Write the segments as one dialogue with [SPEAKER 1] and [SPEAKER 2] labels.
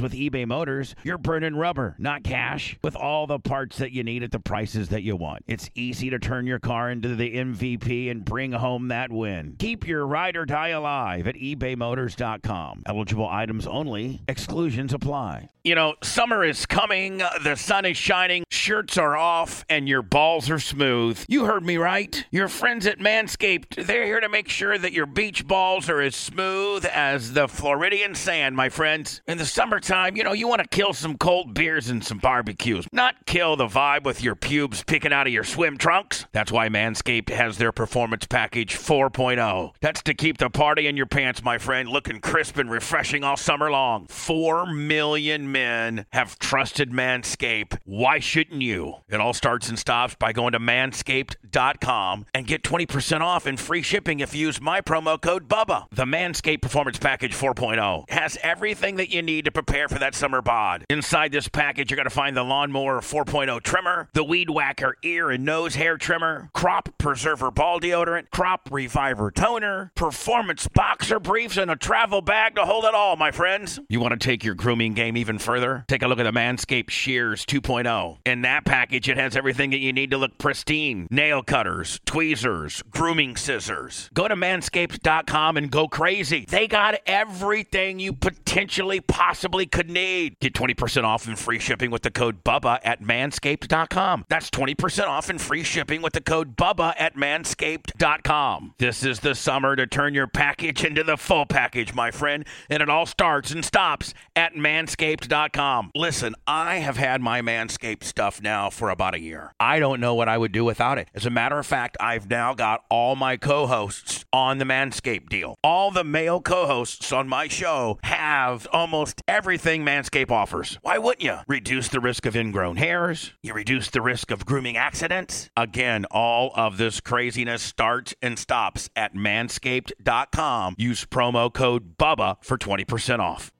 [SPEAKER 1] with eBay Motors, you're burning rubber, not cash, with all the parts that you need at the prices that you want. It's easy to turn your car into the MVP and bring home that win. Keep your ride or die alive at ebaymotors.com. Eligible items only, exclusions apply. You know, summer is coming, the sun is shining, shirts are off, and your balls are smooth. You heard me right. Your friends at Manscaped, they're here to make sure that your beach balls are as smooth as the Floridian sand, my friends. In the summertime, you know, you want to kill some cold beers and some barbecues, not kill the vibe with your pubes picking out of your swim trunks. That's why Manscaped has their Performance Package 4.0. That's to keep the party in your pants, my friend, looking crisp and refreshing all summer long. Four million men have trusted Manscaped. Why shouldn't you? It all starts and stops by going to manscaped.com and get 20% off and free shipping if you use my promo code BUBBA. The Manscaped Performance Package 4.0 has everything that you need to prepare for that summer bod. Inside this package, you're going to find the Lawnmower 4.0 trimmer, the Weed Whacker ear and nose hair trimmer, Crop Preserver ball deodorant, Crop Reviver toner, performance boxer briefs, and a travel bag to hold it all, my friends. You want to take your grooming game even further? Take a look at the Manscaped Shears 2.0. In that package, it has everything that you need to look pristine nail cutters, tweezers, grooming scissors. Go to manscaped.com and go crazy. They got everything you potentially possibly could need. Get 20% off and free shipping with the code BUBBA at manscaped.com. That's 20% off and free shipping with the code BUBBA at manscaped.com. This is the summer to turn your package into the full package, my friend, and it all starts and stops at manscaped.com. Listen, I have had my Manscaped stuff now for about a year. I don't know what I would do without it. As a matter of fact, I've now got all my co hosts on the Manscaped deal. All the male co hosts on my show have almost everything Manscaped offers. Why wouldn't you? Reduce the risk of ingrown hairs, you reduce the risk of grooming accidents. Again, all of this craziness starts and stops at manscaped.com. Use promo code BUBBA for 20% off.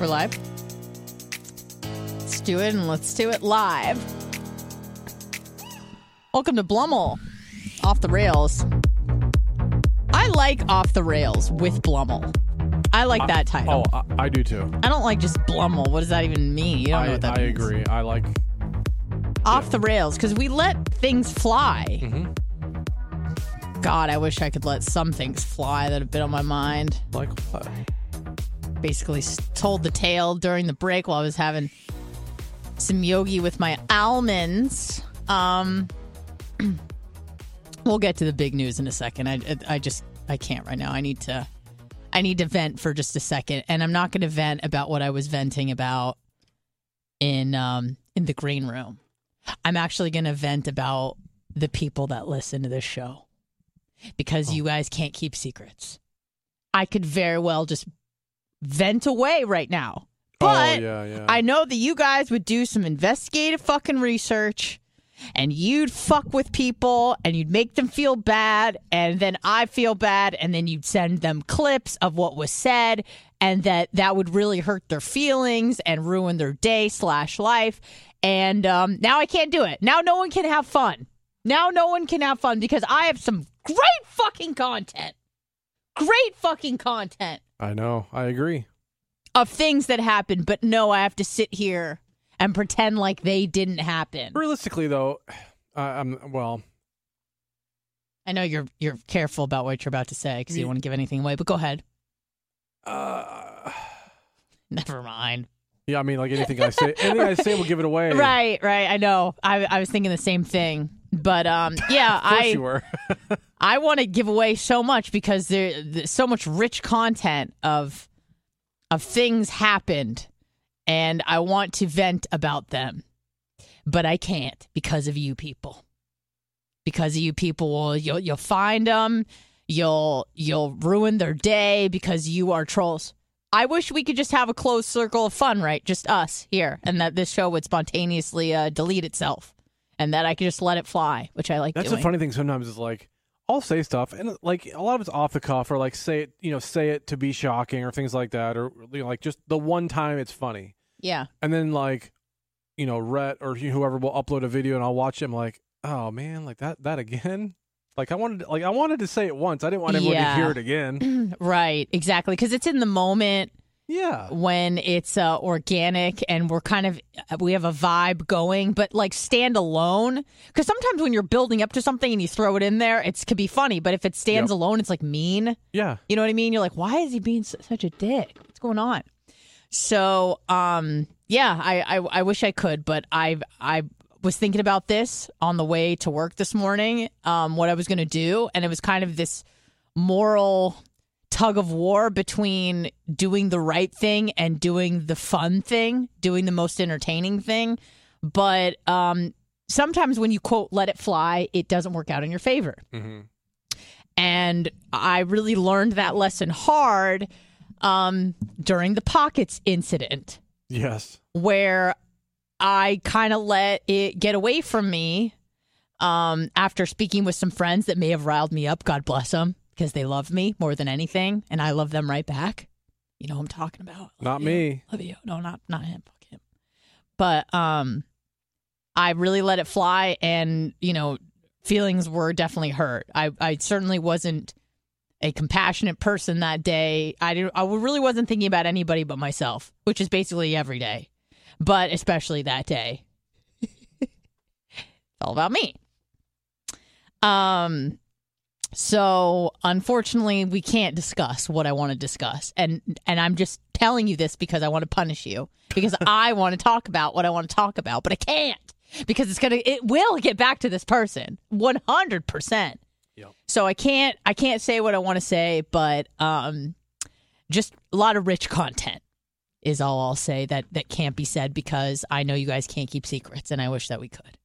[SPEAKER 2] We're live. Let's do it and let's do it live. Welcome to Blummel. Off the rails. I like Off the Rails with Blummel. I like that title.
[SPEAKER 3] Oh, I, I do too.
[SPEAKER 2] I don't like just Blummel. What does that even mean? You don't know
[SPEAKER 3] I,
[SPEAKER 2] what that
[SPEAKER 3] I
[SPEAKER 2] means.
[SPEAKER 3] agree. I like.
[SPEAKER 2] Off the rails because we let things fly.
[SPEAKER 3] Mm-hmm.
[SPEAKER 2] God, I wish I could let some things fly that have been on my mind.
[SPEAKER 3] Like what?
[SPEAKER 2] basically told the tale during the break while I was having some yogi with my almonds. Um, we'll get to the big news in a second. I, I just I can't right now. I need to I need to vent for just a second, and I'm not going to vent about what I was venting about in um in the green room. I'm actually going to vent about the people that listen to this show because you guys can't keep secrets. I could very well just vent away right now. But
[SPEAKER 3] oh yeah, yeah.
[SPEAKER 2] I know that you guys would do some investigative fucking research and you'd fuck with people and you'd make them feel bad and then I feel bad and then you'd send them clips of what was said and that that would really hurt their feelings and ruin their day slash life and um, now I can't do it. Now no one can have fun. Now no one can have fun because I have some great fucking content. Great fucking content
[SPEAKER 3] I know. I agree.
[SPEAKER 2] of things that happened, but no, I have to sit here and pretend like they didn't happen.
[SPEAKER 3] Realistically, though, uh, I'm well.
[SPEAKER 2] I know you're you're careful about what you're about to say because you don't want to give anything away, but go ahead.
[SPEAKER 3] Uh,
[SPEAKER 2] Never mind.
[SPEAKER 3] yeah, I mean, like anything I say, anything I say will give it away.
[SPEAKER 2] Right, right. I know. I I was thinking the same thing, but um, yeah, I
[SPEAKER 3] you were.
[SPEAKER 2] I want to give away so much because there, there's so much rich content of of things happened, and I want to vent about them, but I can't because of you people. because of you people you'll you'll find them, you'll you'll ruin their day because you are trolls. I wish we could just have a closed circle of fun, right? Just us here, and that this show would spontaneously uh, delete itself, and that I could just let it fly, which I like.
[SPEAKER 3] That's
[SPEAKER 2] doing.
[SPEAKER 3] the funny thing. Sometimes is like I'll say stuff, and like a lot of it's off the cuff, or like say it, you know, say it to be shocking, or things like that, or you know, like just the one time it's funny,
[SPEAKER 2] Yeah,
[SPEAKER 3] and then like, you know, Rhett or whoever will upload a video, and I'll watch him like, oh man, like that, that again. Like I wanted, like I wanted to say it once. I didn't want everyone
[SPEAKER 2] Yeah.
[SPEAKER 3] to hear it again.
[SPEAKER 2] right, exactly, because it's in the moment.
[SPEAKER 3] Yeah,
[SPEAKER 2] when it's uh, organic and we're kind of we have a vibe going but like stand alone because sometimes when you're building up to something and you throw it in there it could be funny but if it stands
[SPEAKER 3] Yep.
[SPEAKER 2] alone it's like mean.
[SPEAKER 3] Yeah.
[SPEAKER 2] you know what i mean? You're like why is he being su- such a dick? What's going on? So um yeah I, I i wish i could but i i was thinking about this on the way to work this morning um what i was gonna do and it was kind of this moral tug of war between doing the right thing and doing the fun thing, doing the most entertaining thing. But um, sometimes when you quote "let it fly," it doesn't work out in your favor.
[SPEAKER 3] hmm
[SPEAKER 2] And I really learned that lesson hard um, during the pockets incident,
[SPEAKER 3] Yes.
[SPEAKER 2] where I kind of let it get away from me um, after speaking with some friends that may have riled me up. God bless them because they love me more than anything, and I love them right back. You know who I'm talking about.
[SPEAKER 3] Not
[SPEAKER 2] you.
[SPEAKER 3] me.
[SPEAKER 2] Love you. No, not not him. Fuck him. But um, I really let it fly, and you know, feelings were definitely hurt. I I certainly wasn't a compassionate person that day. I didn't, I really wasn't thinking about anybody but myself, which is basically every day, but especially that day. it's all about me. Um so unfortunately we can't discuss what I want to discuss. And and I'm just telling you this because I want to punish you because I want to talk about what I want to talk about, but I can't because it's to it will get back to this person 100%. So I can't I can't say what I want to say, but um just a lot of rich content is all I'll say that that can't be said because I know you guys can't keep secrets and I wish that we could.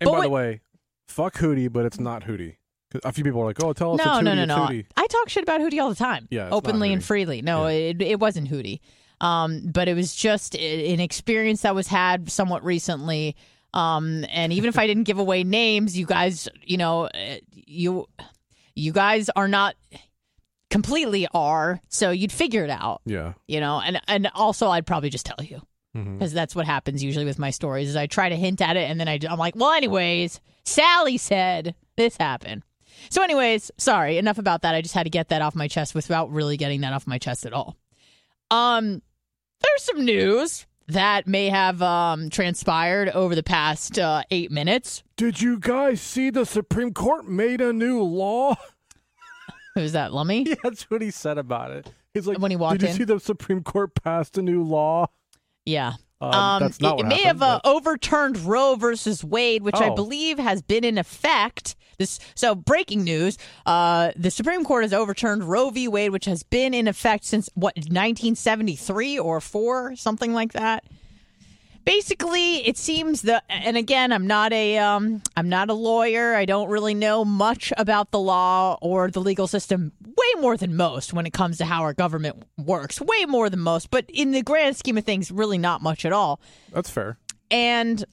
[SPEAKER 3] And
[SPEAKER 2] But
[SPEAKER 3] by
[SPEAKER 2] what-
[SPEAKER 3] the way, fuck Hootie, but it's not Hootie. A few people were like, "Oh, tell us
[SPEAKER 2] no, no, no, no.
[SPEAKER 3] Hootie."
[SPEAKER 2] I talk shit about Hootie all the time.
[SPEAKER 3] Yeah,
[SPEAKER 2] openly and freely. No, it, it wasn't Hootie. Um, but it was just an experience that was had somewhat recently. Um, and even if I didn't give away names, you guys, you know, uh, you you guys are not completely are, so you'd figure it out,
[SPEAKER 3] Yeah.
[SPEAKER 2] you know. And and also, I'd probably just tell you because that's what happens usually with my stories. Is I try to hint at it, and then I, I'm like, well, anyways, Sally said this happened. So, anyways, sorry, enough about that. I just had to get that off my chest without really getting that off my chest at all. Um, there's some news that may have um transpired over the past uh, eight minutes.
[SPEAKER 3] Did you guys see the Supreme Court made a new law?
[SPEAKER 2] Who's that, Lummy?
[SPEAKER 3] Yeah, that's what he said about it. He's like,
[SPEAKER 2] When he walked
[SPEAKER 3] "Did you
[SPEAKER 2] in?
[SPEAKER 3] see the Supreme Court passed a new law?"
[SPEAKER 2] Yeah.
[SPEAKER 3] Um,
[SPEAKER 2] Um,
[SPEAKER 3] that's not
[SPEAKER 2] it,
[SPEAKER 3] what
[SPEAKER 2] it may
[SPEAKER 3] happened,
[SPEAKER 2] have uh, overturned Roe versus Wade, which I
[SPEAKER 3] Oh.
[SPEAKER 2] believe has been in effect. This so breaking news: uh, the Supreme Court has overturned Roe v. Wade, which has been in effect since what 1973 or four, something like that. Basically, it seems that, and again, I'm not a um, I'm not a lawyer. I don't really know much about the law or the legal system. Way more than most when it comes to how our government works. Way more than most, but in the grand scheme of things, really not much at all.
[SPEAKER 3] That's fair.
[SPEAKER 2] And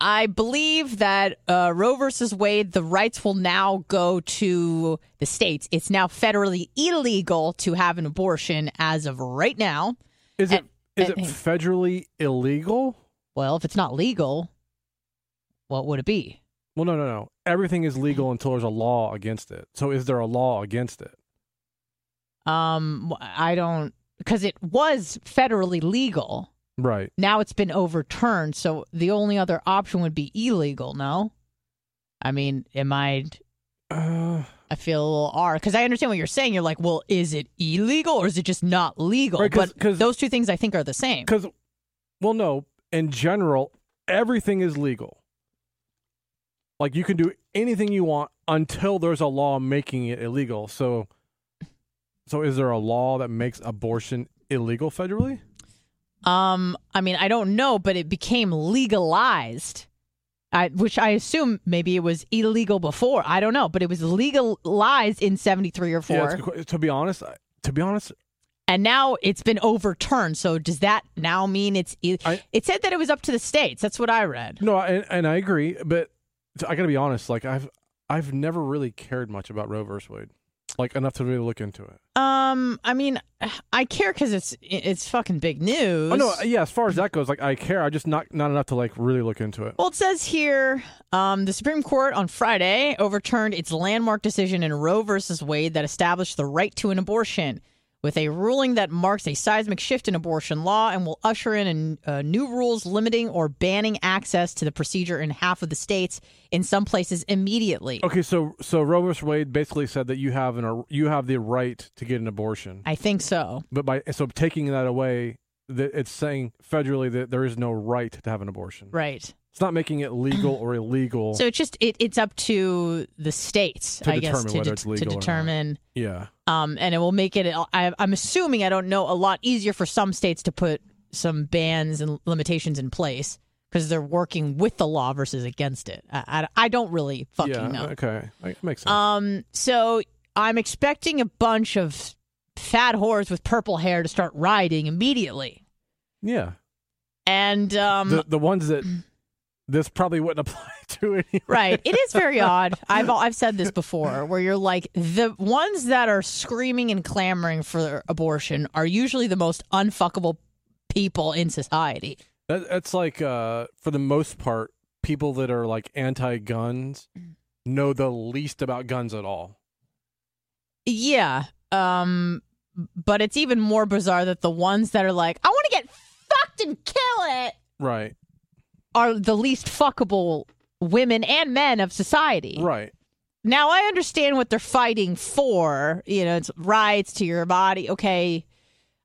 [SPEAKER 2] I believe that uh, Roe versus Wade, the rights will now go to the states. It's now federally illegal to have an abortion as of right now.
[SPEAKER 3] Is it
[SPEAKER 2] And-
[SPEAKER 3] it federally illegal?
[SPEAKER 2] Well, if it's not legal, what would it be?
[SPEAKER 3] Well, no, no, no. Everything is legal until there's a law against it. So, is there a law against it?
[SPEAKER 2] Um, I don't because it was federally legal.
[SPEAKER 3] Right.
[SPEAKER 2] Now it's been overturned, so the only other option would be illegal. No, I mean, am I?
[SPEAKER 3] Uh,
[SPEAKER 2] I feel a little R because I understand what you're saying. You're like, well, is it illegal or is it just not legal?
[SPEAKER 3] Right, 'cause-
[SPEAKER 2] but
[SPEAKER 3] 'cause-
[SPEAKER 2] those two things I think are the same.
[SPEAKER 3] Because, well, no. In general, everything is legal. Like you can do anything you want until there's a law making it illegal. So, so is there a law that makes abortion illegal federally?
[SPEAKER 2] Um, I mean, I don't know, but it became legalized I, which I assume maybe it was illegal before. I don't know, but it was legalized in 73 or 4.
[SPEAKER 3] it's a good que- to be honest, to be honest,
[SPEAKER 2] and now it's been overturned. So does that now mean it's i-
[SPEAKER 3] I-
[SPEAKER 2] it said that it was up to the states. That's what I read.
[SPEAKER 3] no, and, and I agree, but I got to be honest. Like I've I've never really cared much about Roe versus Wade, like enough to really look into it.
[SPEAKER 2] Um, I mean, I care cuz it's it's fucking big news.
[SPEAKER 3] Oh no, yeah. As far as that goes, like I care. I just not not enough to like really look into it.
[SPEAKER 2] Well, it says here um, the Supreme Court on Friday overturned its landmark decision in Roe versus Wade that established the right to an abortion with a ruling that marks a seismic shift in abortion law and will usher in uh, new rules limiting or banning access to the procedure in half of the states, in some places immediately.
[SPEAKER 3] Okay, so so Roe versus Wade basically said that you have an you have the right to get an abortion,
[SPEAKER 2] I think so.
[SPEAKER 3] but by so taking that away, that it's saying federally that there is no right to have an abortion.
[SPEAKER 2] Right.
[SPEAKER 3] It's not making it legal or illegal.
[SPEAKER 2] So it's just it, it's up to the states,
[SPEAKER 3] To
[SPEAKER 2] I guess, to,
[SPEAKER 3] it's
[SPEAKER 2] to
[SPEAKER 3] legal or not.
[SPEAKER 2] determine.
[SPEAKER 3] yeah.
[SPEAKER 2] Um, and it will make it. I, I'm assuming I don't know a lot easier for some states to put some bans and limitations in place because they're working with the law versus against it. I, I, I don't really fucking
[SPEAKER 3] yeah.
[SPEAKER 2] know.
[SPEAKER 3] Okay. Like, makes sense.
[SPEAKER 2] Um, so I'm expecting a bunch of fat whores with purple hair to start riding immediately,
[SPEAKER 3] yeah.
[SPEAKER 2] and um,
[SPEAKER 3] the the ones that this probably wouldn't apply to anyway.
[SPEAKER 2] Right. It is very odd. I've I've said this before, where you're like the ones that are screaming and clamoring for abortion are usually the most unfuckable people in society.
[SPEAKER 3] That, that's like uh, for the most part, people that are like anti-guns know the least about guns at all.
[SPEAKER 2] Yeah. Um. But it's even more bizarre that the ones that are like, I want to get fucked and kill it,
[SPEAKER 3] Right.
[SPEAKER 2] Are the least fuckable women and men of society.
[SPEAKER 3] Right.
[SPEAKER 2] Now I understand what they're fighting for. You know, it's rights to your body. Okay.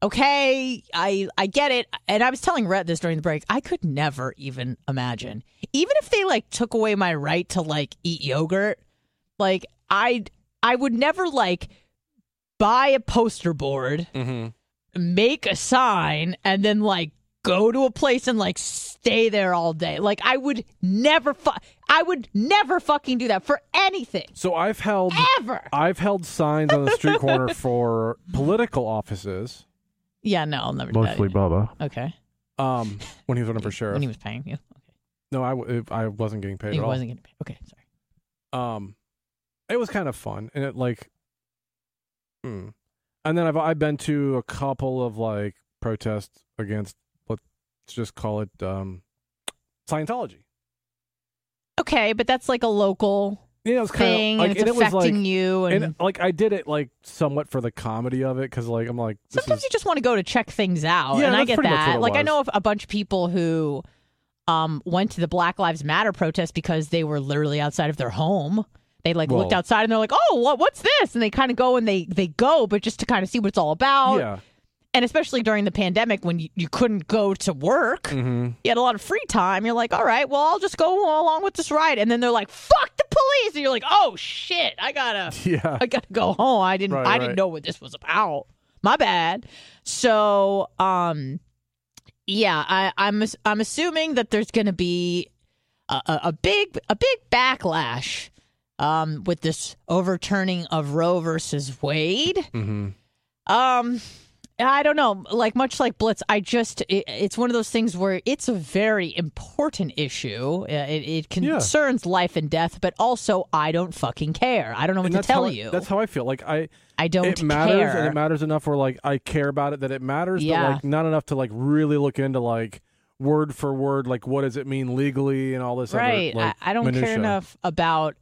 [SPEAKER 2] Okay, I I get it. And I was telling Rhett this during the break. I could never even imagine. Even if they like took away my right to like eat yogurt, like I I would never like buy a poster board,
[SPEAKER 3] Mm-hmm.
[SPEAKER 2] make a sign and then like go to a place and like stay there all day. Like I would never fu- I would never fucking do that for anything.
[SPEAKER 3] So I've held
[SPEAKER 2] Ever.
[SPEAKER 3] I've held signs on the street corner for political offices.
[SPEAKER 2] Yeah, no, I'll never do
[SPEAKER 3] Mostly
[SPEAKER 2] that.
[SPEAKER 3] Bubba.
[SPEAKER 2] Okay.
[SPEAKER 3] Um, when he was running for sheriff.
[SPEAKER 2] When he was paying you. Okay.
[SPEAKER 3] No, I, w- I wasn't getting paid
[SPEAKER 2] He
[SPEAKER 3] at
[SPEAKER 2] wasn't getting paid. Okay, sorry.
[SPEAKER 3] um it was kind of fun and it like hmm. and then i've i've been to a couple of like protests against let's just call it um scientology
[SPEAKER 2] Okay, but that's like a local
[SPEAKER 3] yeah it was kind
[SPEAKER 2] thing
[SPEAKER 3] of like
[SPEAKER 2] and it's
[SPEAKER 3] and it was
[SPEAKER 2] affecting
[SPEAKER 3] like
[SPEAKER 2] you and,
[SPEAKER 3] and like i did it like somewhat for the comedy of it because like i'm like this
[SPEAKER 2] sometimes
[SPEAKER 3] is
[SPEAKER 2] you just want to go to check things out
[SPEAKER 3] Yeah,
[SPEAKER 2] and I get
[SPEAKER 3] pretty much what
[SPEAKER 2] that. Like I know of a bunch of people who um went to the Black Lives Matter protest because they were literally outside of their home. They like looked outside and they're like, "Oh, what what's this?" And they kind of go and they they go, but just to kind of see what it's all about.
[SPEAKER 3] yeah
[SPEAKER 2] And especially during the pandemic when you, you couldn't go to work,
[SPEAKER 3] mm-hmm.
[SPEAKER 2] you had a lot of free time. You're like, all right, well, I'll just go along with this ride. And then they're like, fuck the police. And you're like, oh shit, I gotta,
[SPEAKER 3] yeah
[SPEAKER 2] I gotta go home. I didn't,
[SPEAKER 3] Right,
[SPEAKER 2] I
[SPEAKER 3] right.
[SPEAKER 2] didn't know what this was about. My bad. So, um, yeah, I, I'm, I'm assuming that there's gonna be a, a, a big, a big backlash, um, with this overturning of Roe versus Wade.
[SPEAKER 3] mm-hmm.
[SPEAKER 2] Um, I don't know. Like much like Blitz, I just it, it's one of those things where it's a very important issue. Uh, It, it concerns life and death, but also I don't fucking care. I don't know what
[SPEAKER 3] and
[SPEAKER 2] to tell
[SPEAKER 3] I-
[SPEAKER 2] you.
[SPEAKER 3] that's how i feel like i
[SPEAKER 2] I don't
[SPEAKER 3] it matters
[SPEAKER 2] care.
[SPEAKER 3] and it matters enough where like I care about it that it matters,
[SPEAKER 2] Yeah.
[SPEAKER 3] but like not enough to like really look into like word for word, like what does it mean legally and all this.
[SPEAKER 2] right.
[SPEAKER 3] Other, like,
[SPEAKER 2] I, I don't
[SPEAKER 3] minutia.
[SPEAKER 2] care enough about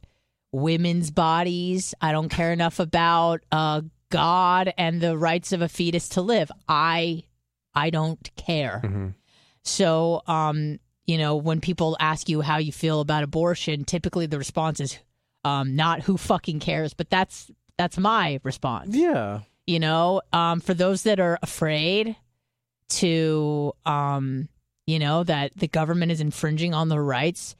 [SPEAKER 2] women's bodies. I don't care enough about uh, God and the rights of a fetus to live. I I don't care.
[SPEAKER 3] Mhm.
[SPEAKER 2] So, um, you know, when people ask you how you feel about abortion, typically the response is um, not who fucking cares, but that's that's my response.
[SPEAKER 3] Yeah.
[SPEAKER 2] You know, um, for those that are afraid to, um, you know, that the government is infringing on their rights.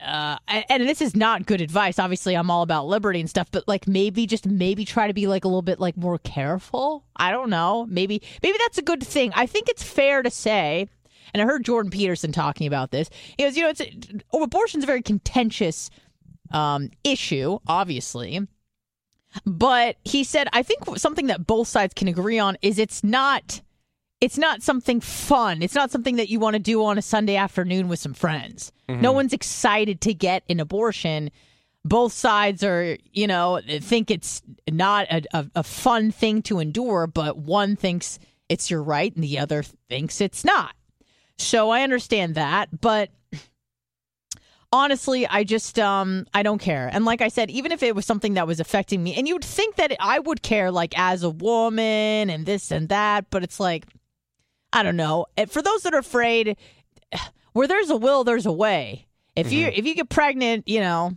[SPEAKER 2] Uh, and, this is not good advice. Obviously, I'm all about liberty and stuff, but like maybe just maybe try to be like a little bit like more careful. I don't know. Maybe maybe that's a good thing. I think it's fair to say, and I heard Jordan Peterson talking about this. He goes, you know, it's oh, abortion's a very contentious um, issue, obviously. But he said, I think something that both sides can agree on is it's not it's not something fun. It's not something that you want to do on a Sunday afternoon with some friends. No one's excited to get an abortion. Both sides are, you know, think it's not a, a, a fun thing to endure, but one thinks it's your right and the other thinks it's not. So I understand that, but honestly i just um i don't care and like i said even if it was something that was affecting me and you'd think that i would care like as a woman and this and that but it's like i don't know. Eh, for those that are afraid where there's a will there's a way. If you mm-hmm. if you get pregnant you know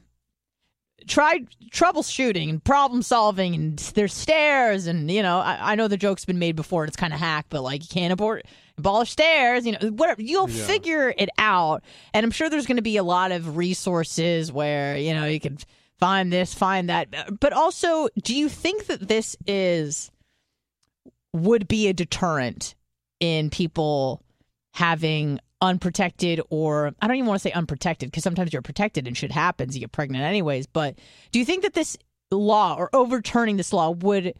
[SPEAKER 2] try troubleshooting and problem solving and there's stairs and you know I, I know the joke's been made before and it's kind of hack but like you can't abort abolish stairs you know whatever you'll
[SPEAKER 3] Yeah.
[SPEAKER 2] figure it out. And i'm sure there's going to be a lot of resources where you know you can find this find that. Uh, but also do you think that this is would be a deterrent in people having unprotected or I don't even want to say unprotected because sometimes you're protected and shit happens, you get pregnant anyways. But do you think that this law or overturning this law would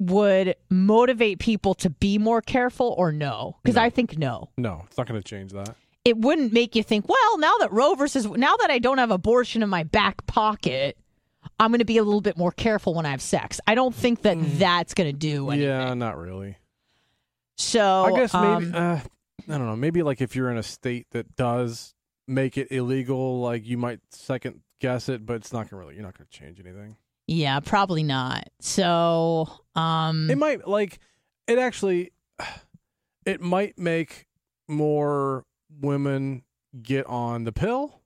[SPEAKER 2] would motivate people to be more careful or no? Because
[SPEAKER 3] No.
[SPEAKER 2] I think no.
[SPEAKER 3] No, it's not going to change that.
[SPEAKER 2] It wouldn't make you think, well, now that Roe versus now that I don't have abortion in my back pocket, I'm going to be a little bit more careful when I have sex. I don't think that mm. that's going to do anything.
[SPEAKER 3] Yeah, not really.
[SPEAKER 2] So
[SPEAKER 3] I guess maybe
[SPEAKER 2] um,
[SPEAKER 3] uh, I don't know. Maybe like if you're in a state that does make it illegal, like you might second guess it, but it's not gonna really. You're not gonna change anything.
[SPEAKER 2] Yeah, probably not. So, um,
[SPEAKER 3] It might like it actually. It might make more women get on the pill.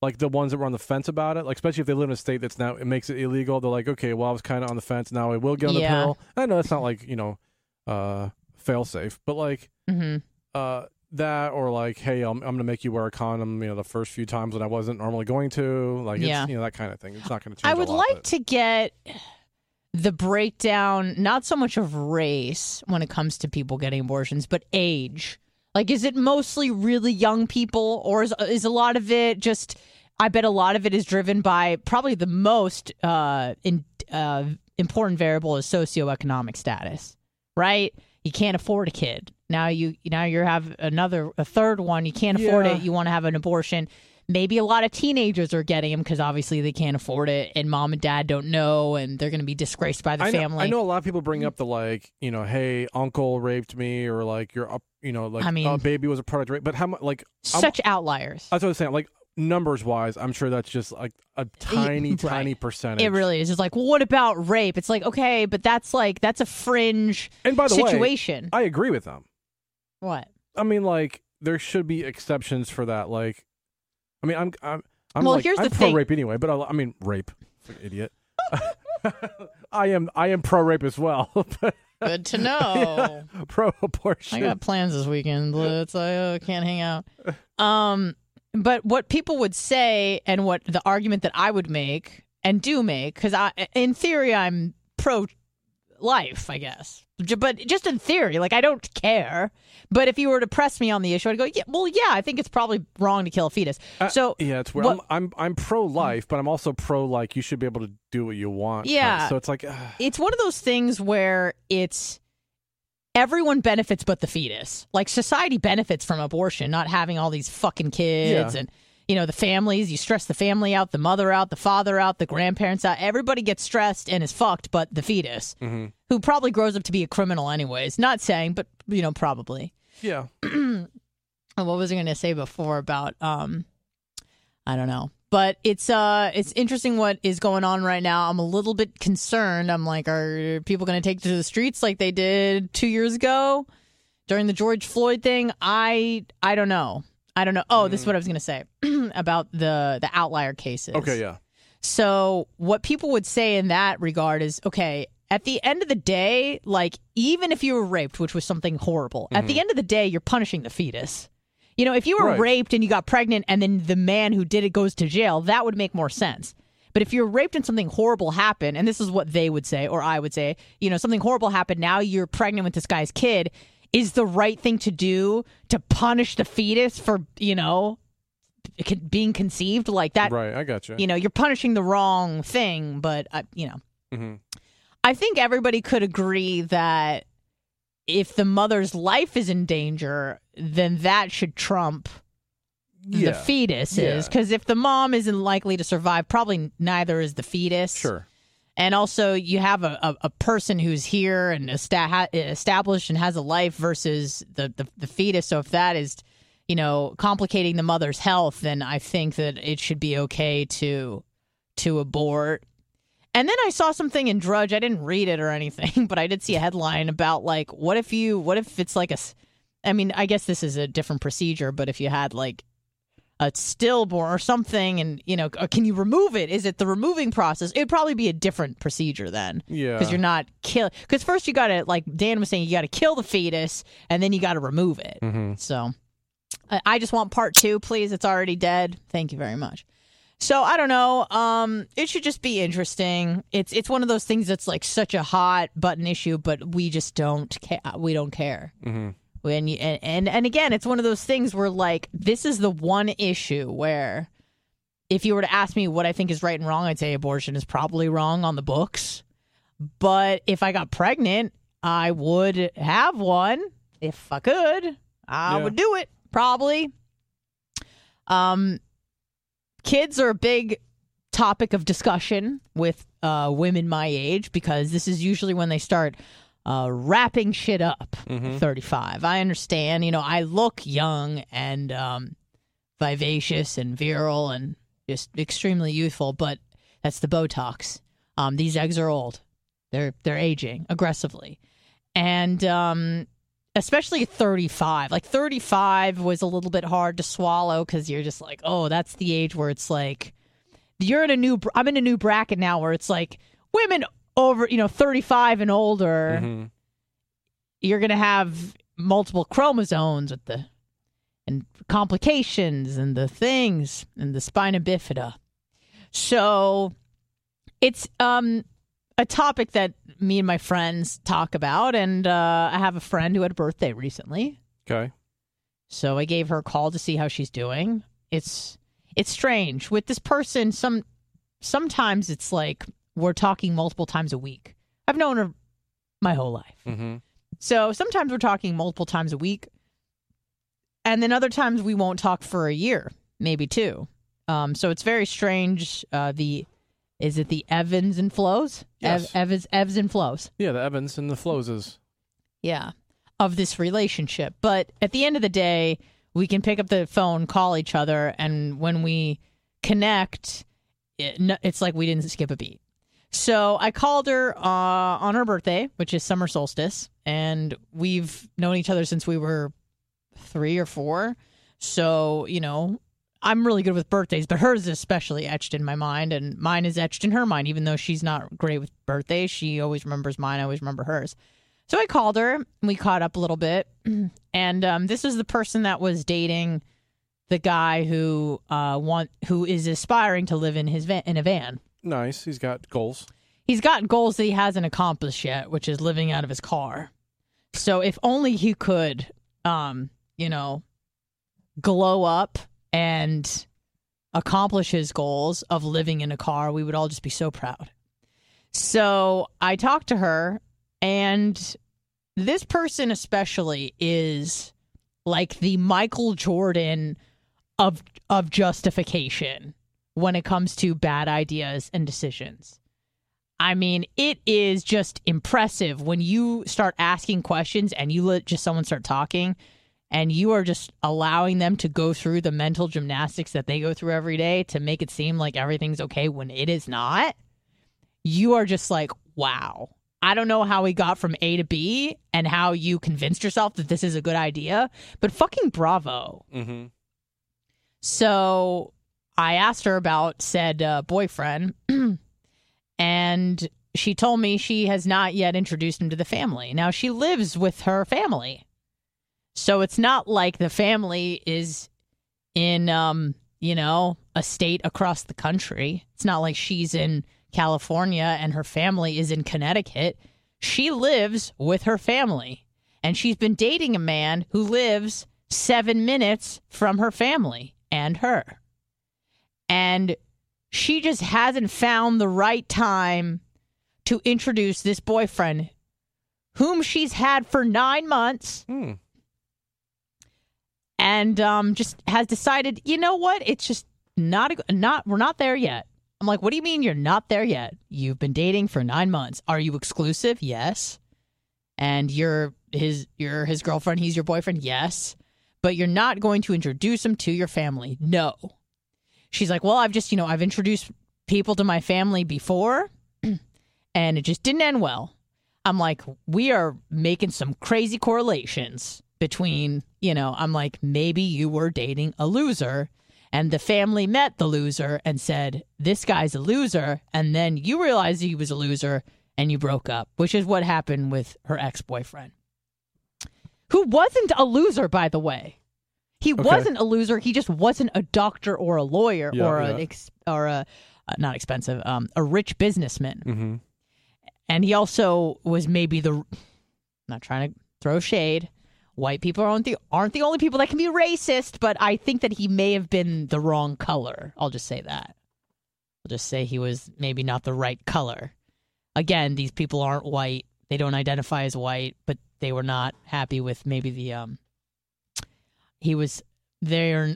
[SPEAKER 3] Like the ones that were on the fence about it, like especially if they live in a state that's now it makes it illegal. They're like, okay, well, I was kind of on the fence. Now I will get on
[SPEAKER 2] Yeah.
[SPEAKER 3] the pill. I know it's not like you know, uh, fail safe, but like
[SPEAKER 2] mhm.
[SPEAKER 3] uh that or like hey I'm, I'm gonna make you wear a condom you know the first few times when i wasn't normally going to like it's
[SPEAKER 2] Yeah.
[SPEAKER 3] you know that kind of thing it's not gonna change
[SPEAKER 2] I would
[SPEAKER 3] lot,
[SPEAKER 2] like
[SPEAKER 3] but-
[SPEAKER 2] to get the breakdown, not so much of race when it comes to people getting abortions, but age. Like, is it mostly really young people, or is is a lot of it just? I bet a lot of it is driven by probably the most uh, in, uh, important variable is socioeconomic status, right? You can't afford a kid. Now you now you have another a third one. You can't afford
[SPEAKER 3] Yeah.
[SPEAKER 2] it. You want to have an abortion. Maybe a lot of teenagers are getting them because obviously they can't afford it, and mom and dad don't know, and they're going to be disgraced by the
[SPEAKER 3] I know,
[SPEAKER 2] family.
[SPEAKER 3] I know a lot of people bring mm-hmm. up the like you know hey uncle raped me or like your up you know like
[SPEAKER 2] I mean-
[SPEAKER 3] a baby was a product rape but how much like I'm-
[SPEAKER 2] Such outliers.
[SPEAKER 3] that's what I was saying like numbers wise I'm sure that's just like a tiny
[SPEAKER 2] right.
[SPEAKER 3] tiny percentage
[SPEAKER 2] It really is. It's like, well, what about rape? It's like, okay, but that's like that's a fringe
[SPEAKER 3] and by the way
[SPEAKER 2] situation.
[SPEAKER 3] I agree with them
[SPEAKER 2] what?
[SPEAKER 3] I mean like there should be exceptions for that like I mean I'm I'm I'm
[SPEAKER 2] Well,
[SPEAKER 3] like
[SPEAKER 2] here's
[SPEAKER 3] I'm
[SPEAKER 2] the
[SPEAKER 3] pro
[SPEAKER 2] thing.
[SPEAKER 3] rape anyway but I, I mean rape idiot I am I am pro rape as well but
[SPEAKER 2] Good to know.
[SPEAKER 3] pro abortion
[SPEAKER 2] I got plans this weekend, it's like, oh, can't hang out. Um, but what people would say, and what the argument that I would make and do make, because I, in theory, I'm pro life, I guess. But just in theory, like I don't care. But if you were to press me on the issue, I'd go, yeah, well, yeah, I think it's probably wrong to kill a fetus.
[SPEAKER 3] Uh,
[SPEAKER 2] so
[SPEAKER 3] Yeah, it's weird.
[SPEAKER 2] what-
[SPEAKER 3] I'm, I'm I'm pro life, but I'm also pro like you should be able to do what you want.
[SPEAKER 2] Yeah.
[SPEAKER 3] So it's like, uh,
[SPEAKER 2] it's one of those things where it's everyone benefits but the fetus. Like society benefits from abortion, not having all these fucking kids
[SPEAKER 3] Yeah.
[SPEAKER 2] and you know the families. You stress the family out, the mother out, the father out, the grandparents out. Everybody gets stressed and is fucked, but the fetus,
[SPEAKER 3] mm-hmm.
[SPEAKER 2] who probably grows up to be a criminal anyways. Not saying, but you know probably.
[SPEAKER 3] yeah.
[SPEAKER 2] And what was I going to say before about um I don't know. But it's uh it's interesting what is going on right now. I'm a little bit concerned. I'm like are people going to take to the streets like they did 2 years ago during the George Floyd thing? I I don't know. I don't know. Oh, this is what I was going to say about the the outlier cases.
[SPEAKER 3] Okay, yeah.
[SPEAKER 2] So, what people would say in that regard is okay, at the end of the day, like, even if you were raped, which was something horrible, at the end of the day, you're punishing the fetus. You know, if you were
[SPEAKER 3] Right.
[SPEAKER 2] raped and you got pregnant and then the man who did it goes to jail, that would make more sense. But if you're raped and something horrible happened, and this is what they would say, or I would say, you know, something horrible happened, now you're pregnant with this guy's kid, is the right thing to do to punish the fetus for, you know, being conceived like that.
[SPEAKER 3] Right, I got you.
[SPEAKER 2] You know, you're punishing the wrong thing, but, uh, you know,
[SPEAKER 3] hmm
[SPEAKER 2] I think everybody could agree that if the mother's life is in danger, then that should trump
[SPEAKER 3] Yeah.
[SPEAKER 2] the fetus
[SPEAKER 3] Yeah.
[SPEAKER 2] is. Because if the mom isn't likely to survive, probably neither is the fetus.
[SPEAKER 3] Sure.
[SPEAKER 2] And also, you have a, a, a person who's here and esta- established and has a life versus the, the, the fetus. So if that is, you know, complicating the mother's health, then I think that it should be okay to to abort. And then I saw something in Drudge. I didn't read it or anything, but I did see a headline about like, what if you, what if it's like a, I mean, I guess this is a different procedure, but if you had like a stillborn or something, and you know, uh, can you remove it? Is it the removing process? It'd probably be a different procedure then,
[SPEAKER 3] Yeah.
[SPEAKER 2] because you're not kill. Because first you got to, like Dan was saying, you got to kill the fetus, and then you got to remove it.
[SPEAKER 3] hmm
[SPEAKER 2] So I, I just want part two, please. It's already dead. Thank you very much. So I don't know. Um, it should just be interesting. It's it's one of those things that's like such a hot button issue, but we just don't care. We don't care.
[SPEAKER 3] hmm
[SPEAKER 2] When you, and, and and again, it's one of those things where like this is the one issue where if you were to ask me what I think is right and wrong, I'd say abortion is probably wrong on the books. But if I got pregnant, I would have one if I could. I
[SPEAKER 3] Yeah.
[SPEAKER 2] would do it probably. Um, kids are a big topic of discussion with uh, women my age because this is usually when they start uh, wrapping shit up.
[SPEAKER 3] Mhm.
[SPEAKER 2] 35. I understand. You know, I look young and um, vivacious and virile and just extremely youthful, but that's the Botox. Um, these eggs are old. They're they're aging aggressively, and um, especially 35. Like 35 was a little bit hard to swallow because you're just like, oh, that's the age where it's like you're in a new. I'm in a new bracket now where it's like women over, you know, 35 and older
[SPEAKER 3] hmm
[SPEAKER 2] you're going to have multiple chromosomes with the and complications and the things and the spina bifida. So it's um a topic that me and my friends talk about and uh, I have a friend who had a birthday recently.
[SPEAKER 3] Okay.
[SPEAKER 2] So I gave her a call to see how she's doing. It's it's strange with this person some sometimes it's like we're talking multiple times a week. I've known her my whole life.
[SPEAKER 3] hmm
[SPEAKER 2] So sometimes we're talking multiple times a week, and then other times we won't talk for a year, maybe two. Um, so it's very strange. Uh, the is it the Evans and flows?
[SPEAKER 3] Yes.
[SPEAKER 2] Ev- Evans, Evs and flows.
[SPEAKER 3] Yeah, the Evans and the Flowses.
[SPEAKER 2] Yeah, of this relationship. But at the end of the day, we can pick up the phone, call each other, and when we connect, it, it's like we didn't skip a beat. So I called her uh, on her birthday, which is summer solstice, and we've known each other since we were three or four. So you know, I'm really good with birthdays, but hers is especially etched in my mind, and mine is etched in her mind. Even though she's not great with birthdays, she always remembers mine. I always remember hers. So I called her, and we caught up a little bit, and um, this is the person that was dating the guy who uh, want who is aspiring to live in his van, in a van.
[SPEAKER 3] Nice. He's got goals.
[SPEAKER 2] He's got goals that he hasn't accomplished yet, which is living out of his car. So if only he could, um, you know, glow up and accomplish his goals of living in a car, we would all just be so proud. So I talked to her, and this person especially is like the Michael Jordan of of justification when it comes to bad ideas and decisions. I mean, it is just impressive when you start asking questions and you let just someone start talking and you are just allowing them to go through the mental gymnastics that they go through every day to make it seem like everything's okay when it is not. You are just like, wow. I don't know how we got from A to B and how you convinced yourself that this is a good idea, but fucking bravo.
[SPEAKER 3] Mm-hmm.
[SPEAKER 2] So I asked her about said uh, boyfriend, and she told me she has not yet introduced him to the family. Now she lives with her family, so it's not like the family is in, um, you know, a state across the country. It's not like she's in California and her family is in Connecticut. She lives with her family. And she's been dating a man who lives seven minutes from her family and her. And she just hasn't found the right time to introduce this boyfriend whom she's had for nine months
[SPEAKER 3] Hmm.
[SPEAKER 2] And um, just has decided, you know what? It's just not a, not we're not there yet. I'm like, what do you mean you're not there yet? You've been dating for nine months. Are you exclusive? Yes. And you're his you're his girlfriend. He's your boyfriend. Yes. But you're not going to introduce him to your family. No. She's like, well, I've just you know I've introduced people to my family before, and it just didn't end well. I'm like, we are making some crazy correlations between, you know, I'm like, maybe you were dating a loser and the family met the loser and said, this guy's a loser. And then you realized he was a loser and you broke up, which is what happened with her ex boyfriend, who wasn't a loser, by the way. He
[SPEAKER 3] Okay.
[SPEAKER 2] wasn't a loser. He just wasn't a doctor or a lawyer
[SPEAKER 3] Yeah,
[SPEAKER 2] or
[SPEAKER 3] yeah.
[SPEAKER 2] an ex- or a uh, not expensive, um, a rich businessman
[SPEAKER 3] Mm-hmm.
[SPEAKER 2] and he also was maybe the not trying to throw shade white people aren't the aren't the only people that can be racist but i think that he may have been the wrong color. I'll just say that. I'll just say he was maybe not the right color. Again these people aren't white. They don't identify as white but they were not happy with maybe the um he was they're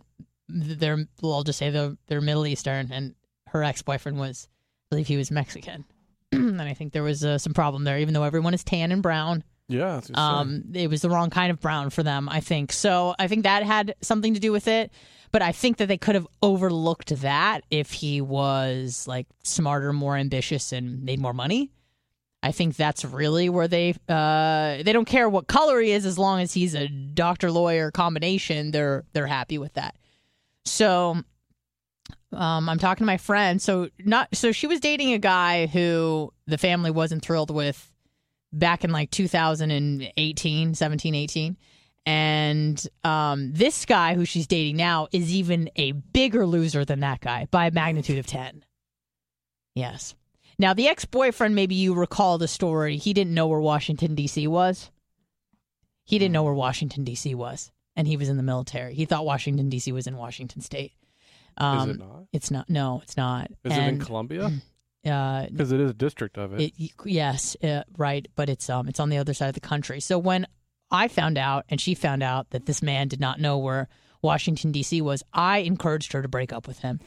[SPEAKER 2] they're well, i'll just say they're, they're middle eastern and her ex-boyfriend was i believe he was mexican. And I think there was uh, some problem there, even though everyone is tan and brown.
[SPEAKER 3] Yeah.
[SPEAKER 2] Um, it was the wrong kind of brown for them, I think. So I think that had something to do with it. But I think that they could have overlooked that if he was like smarter, more ambitious, and made more money. I think that's really where they uh, they don't care what color he is as long as he's a doctor lawyer combination. They're they're happy with that. So um, I'm talking to my friend. So not so she was dating a guy who the family wasn't thrilled with back in like 2018, 17, 18. And um, this guy who she's dating now is even a bigger loser than that guy by a magnitude of 10. Yes. Now, the ex boyfriend, maybe you recall the story. He didn't know where Washington, D.C. was. He didn't know where Washington, D.C. was. And he was in the military. He thought Washington, D.C. was in Washington State. Um,
[SPEAKER 3] is it not?
[SPEAKER 2] It's not. No, it's not.
[SPEAKER 3] Is it in
[SPEAKER 2] And, Uh,
[SPEAKER 3] Because it is a district of it.
[SPEAKER 2] it, yes, uh, right, but it's um it's on the other side of the country. So when I found out and she found out that this man did not know where Washington D.C. was, I encouraged her to break up with him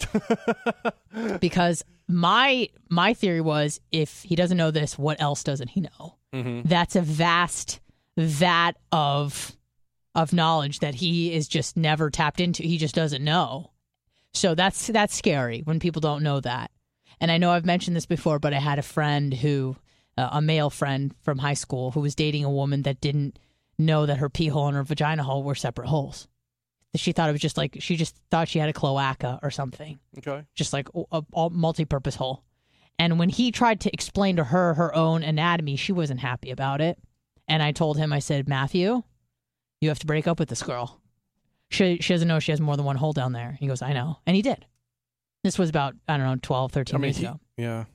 [SPEAKER 2] because my my theory was if he doesn't know this, what else doesn't he know?
[SPEAKER 3] Mhm.
[SPEAKER 2] That's a vast vat of of knowledge that he is just never tapped into. He just doesn't know. So that's that's scary when people don't know that. And I know I've mentioned this before, but I had a friend who, uh, a male friend from high school, who was dating a woman that didn't know that her pee hole and her vagina hole were separate holes. She thought it was just like she just thought she had a cloaca or something,
[SPEAKER 3] Okay.
[SPEAKER 2] just like a, a multi-purpose hole. And when he tried to explain to her her own anatomy, she wasn't happy about it. And I told him, I said, Matthew, you have to break up with this girl. She, she doesn't know she has more than one hole down there. He goes, I know. And he did. This was about, I don't know, 12, 13
[SPEAKER 3] I mean,
[SPEAKER 2] years
[SPEAKER 3] he,
[SPEAKER 2] ago.
[SPEAKER 3] yeah.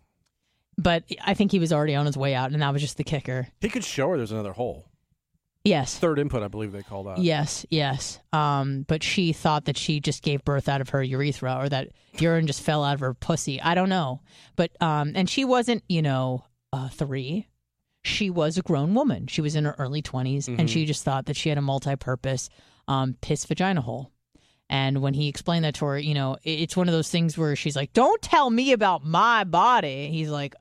[SPEAKER 2] But I think he was already on his way out, and that was just the kicker.
[SPEAKER 3] He could show her there's another hole.
[SPEAKER 2] Yes.
[SPEAKER 3] Third input, I believe they call that.
[SPEAKER 2] Yes, yes. Um, but she thought that she just gave birth out of her urethra or that urine just fell out of her pussy. I don't know. But um and she wasn't, you know, uh 3. She was a grown woman. She was in her early 20s and
[SPEAKER 3] Mhm.
[SPEAKER 2] she just thought that she had a multi-purpose um piss vagina hole. And when he explained that to her, you know, it's one of those things where she's like, "Don't tell me about my body." He's like,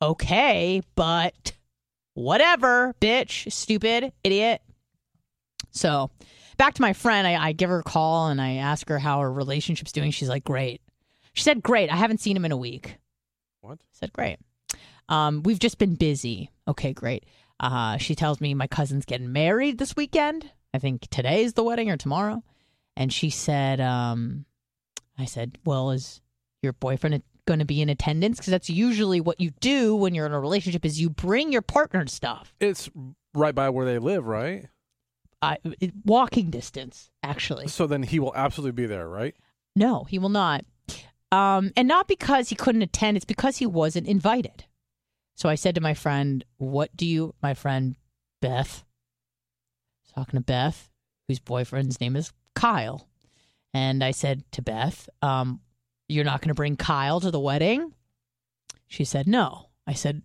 [SPEAKER 2] "Okay, but whatever, bitch, stupid, idiot." So, back to my friend, I, I give her a call and I ask her how her relationship's doing. She's like, "Great." She said, "Great. I haven't seen him in a week."
[SPEAKER 3] What?
[SPEAKER 2] I said, "Great." Um, we've just been busy. Okay, great. Uh, she tells me my cousin's getting married this weekend. I think today's the wedding or tomorrow. And she said, um, I said, well, is your boyfriend going to be in attendance? Because that's usually what you do when you're in a relationship is you bring your partner stuff.
[SPEAKER 3] It's right by where they live, right?
[SPEAKER 2] I, it- walking distance, actually.
[SPEAKER 3] So then he will absolutely be there, right?
[SPEAKER 2] No, he will not. Um, and not because he couldn't attend, it's because he wasn't invited. So I said to my friend, What do you, my friend Beth, talking to Beth, whose boyfriend's name is Kyle. And I said to Beth, um, You're not going to bring Kyle to the wedding? She said, No. I said,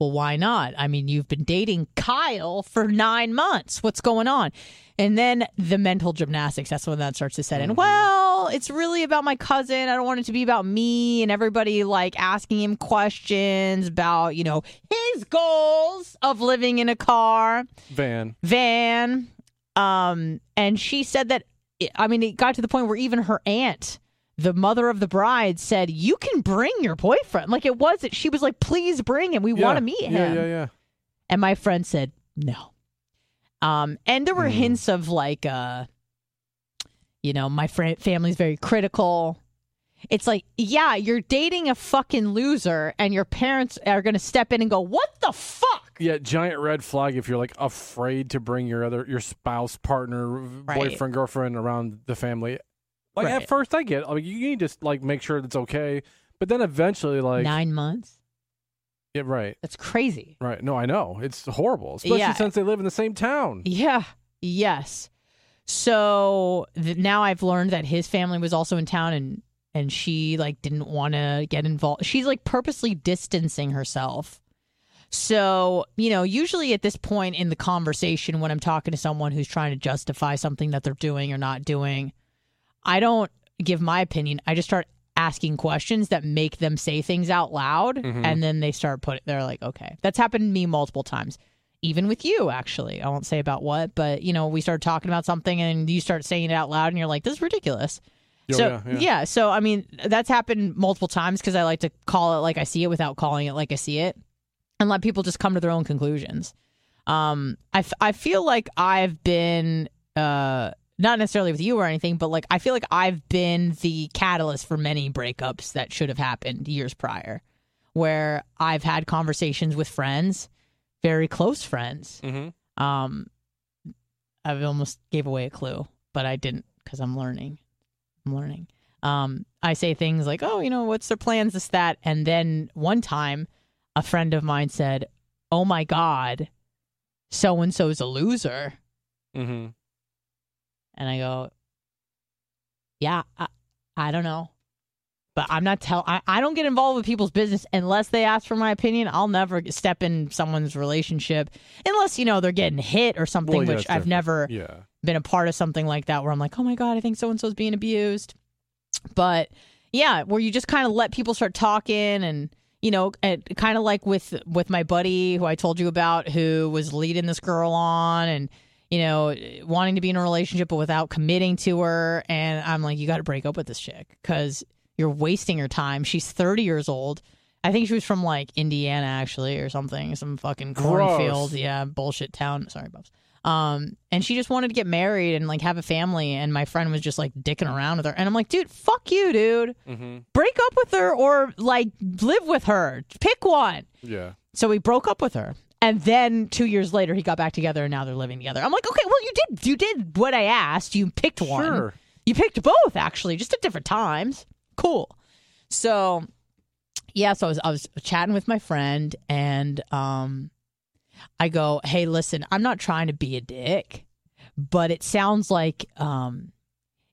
[SPEAKER 2] Well, why not? I mean, you've been dating Kyle for nine months. What's going on? And then the mental gymnastics, that's when that starts to set in. Well, it's really about my cousin. I don't want it to be about me and everybody like asking him questions about, you know, his goals of living in a car
[SPEAKER 3] Van.
[SPEAKER 2] van. Um, and she said that, I mean, it got to the point where even her aunt, the mother of the bride, said, You can bring your boyfriend. Like it wasn't, she was like, Please bring him. We
[SPEAKER 3] Yeah.
[SPEAKER 2] want to meet him.
[SPEAKER 3] Yeah, yeah, yeah.
[SPEAKER 2] And my friend said, No. Um, and there were
[SPEAKER 3] Hmm.
[SPEAKER 2] hints of like, uh, you know, my friend family's very critical. It's like, yeah, you're dating a fucking loser, and your parents are going to step in and go, "What the fuck?"
[SPEAKER 3] Yeah, giant red flag if you're like afraid to bring your other your spouse, partner, boyfriend, girlfriend around the family. Like
[SPEAKER 2] Right.
[SPEAKER 3] at first, I get like you need to like make sure it's okay, but then eventually, like
[SPEAKER 2] Nine months.
[SPEAKER 3] yeah, right,
[SPEAKER 2] That's crazy.
[SPEAKER 3] right. No, I know it's horrible, especially
[SPEAKER 2] Yeah.
[SPEAKER 3] since they live in the same town.
[SPEAKER 2] Yeah. Yes. So th- now I've learned that his family was also in town and and she like didn't want to get involved. She's like purposely distancing herself. So, you know, usually at this point in the conversation when I'm talking to someone who's trying to justify something that they're doing or not doing, I don't give my opinion. I just start asking questions that make them say things out loud mm-hmm. and then they start putting they're like, "Okay." That's happened to me multiple times even with you actually i won't say about what but you know we start talking about something and you start saying it out loud and you're like this is ridiculous
[SPEAKER 3] Oh,
[SPEAKER 2] so
[SPEAKER 3] yeah, yeah.
[SPEAKER 2] so i mean that's happened multiple times because i like to call it like i see it without calling it like i see it and let people just come to their own conclusions um i, f- I feel like i've been uh not necessarily with you or anything but like i feel like i've been the catalyst for many breakups that should have happened years prior where i've had conversations with friends very close friends
[SPEAKER 3] Mm-hmm.
[SPEAKER 2] um i almost gave away a clue but i didn't because i'm learning i'm learning um i say things like oh you know what's their plans this that and then one time a friend of mine said oh my god so and so's a loser.
[SPEAKER 3] Mm-hmm.
[SPEAKER 2] and i go yeah i, I don't know but i'm not tell I, I don't get involved with people's business unless they ask for my opinion i'll never step in someone's relationship unless you know they're getting hit or something
[SPEAKER 3] Well, yeah,
[SPEAKER 2] which i've
[SPEAKER 3] different.
[SPEAKER 2] never
[SPEAKER 3] Yeah.
[SPEAKER 2] been a part of something like that where I'm like, oh my God, I think so and so's being abused. But yeah, where you just kind of let people start talking and you know, kind of like with with my buddy who I told you about who was leading this girl on and you know, wanting to be in a relationship but without committing to her and I'm like you got to break up with this chick cuz you're wasting your time. She's 30 years old. I think she was from like Indiana actually or something, some fucking cornfield, yeah, bullshit town. Sorry, Bubs. Um, and she just wanted to get married and like have a family. And my friend was just like dicking around with her. And I'm like, dude, fuck you, dude.
[SPEAKER 3] Mm-hmm.
[SPEAKER 2] Break up with her or like live with her. Pick one.
[SPEAKER 3] Yeah.
[SPEAKER 2] So we broke up with her. And then two years later, he got back together and now they're living together. I'm like, okay, well, you did, you did what I asked. You picked one.
[SPEAKER 3] Sure.
[SPEAKER 2] You picked both, actually, just at different times. Cool. So, yeah, so I was, I was chatting with my friend, and um, I go, "Hey, listen, I'm not trying to be a dick, but it sounds like um,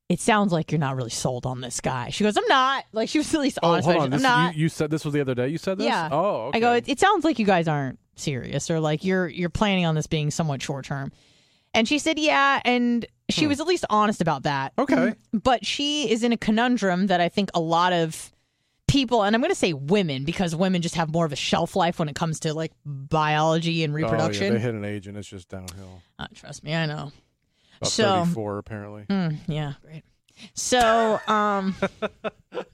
[SPEAKER 2] it sounds like you're not really sold on this guy." She goes, "I'm not." Like she was at least
[SPEAKER 3] Oh, hold on. This,
[SPEAKER 2] I'm not.
[SPEAKER 3] You, you said this was the other day. You said this.
[SPEAKER 2] Yeah.
[SPEAKER 3] Oh. Okay.
[SPEAKER 2] I go, it, it sounds like you guys aren't serious or like you're you're planning on this being somewhat short term. And she said, yeah, and she was at least honest about that.
[SPEAKER 3] Hmm. Okay.
[SPEAKER 2] But she is in a conundrum that I think a lot of people, and I'm going to say women because women just have more of a shelf life when it comes to like biology and
[SPEAKER 3] Oh, yeah,
[SPEAKER 2] reproduction.
[SPEAKER 3] they hit an age and it's just downhill.
[SPEAKER 2] Uh, trust me, I know.
[SPEAKER 3] About
[SPEAKER 2] So-
[SPEAKER 3] 34 apparently.
[SPEAKER 2] Mm, yeah, great. So, um, fuck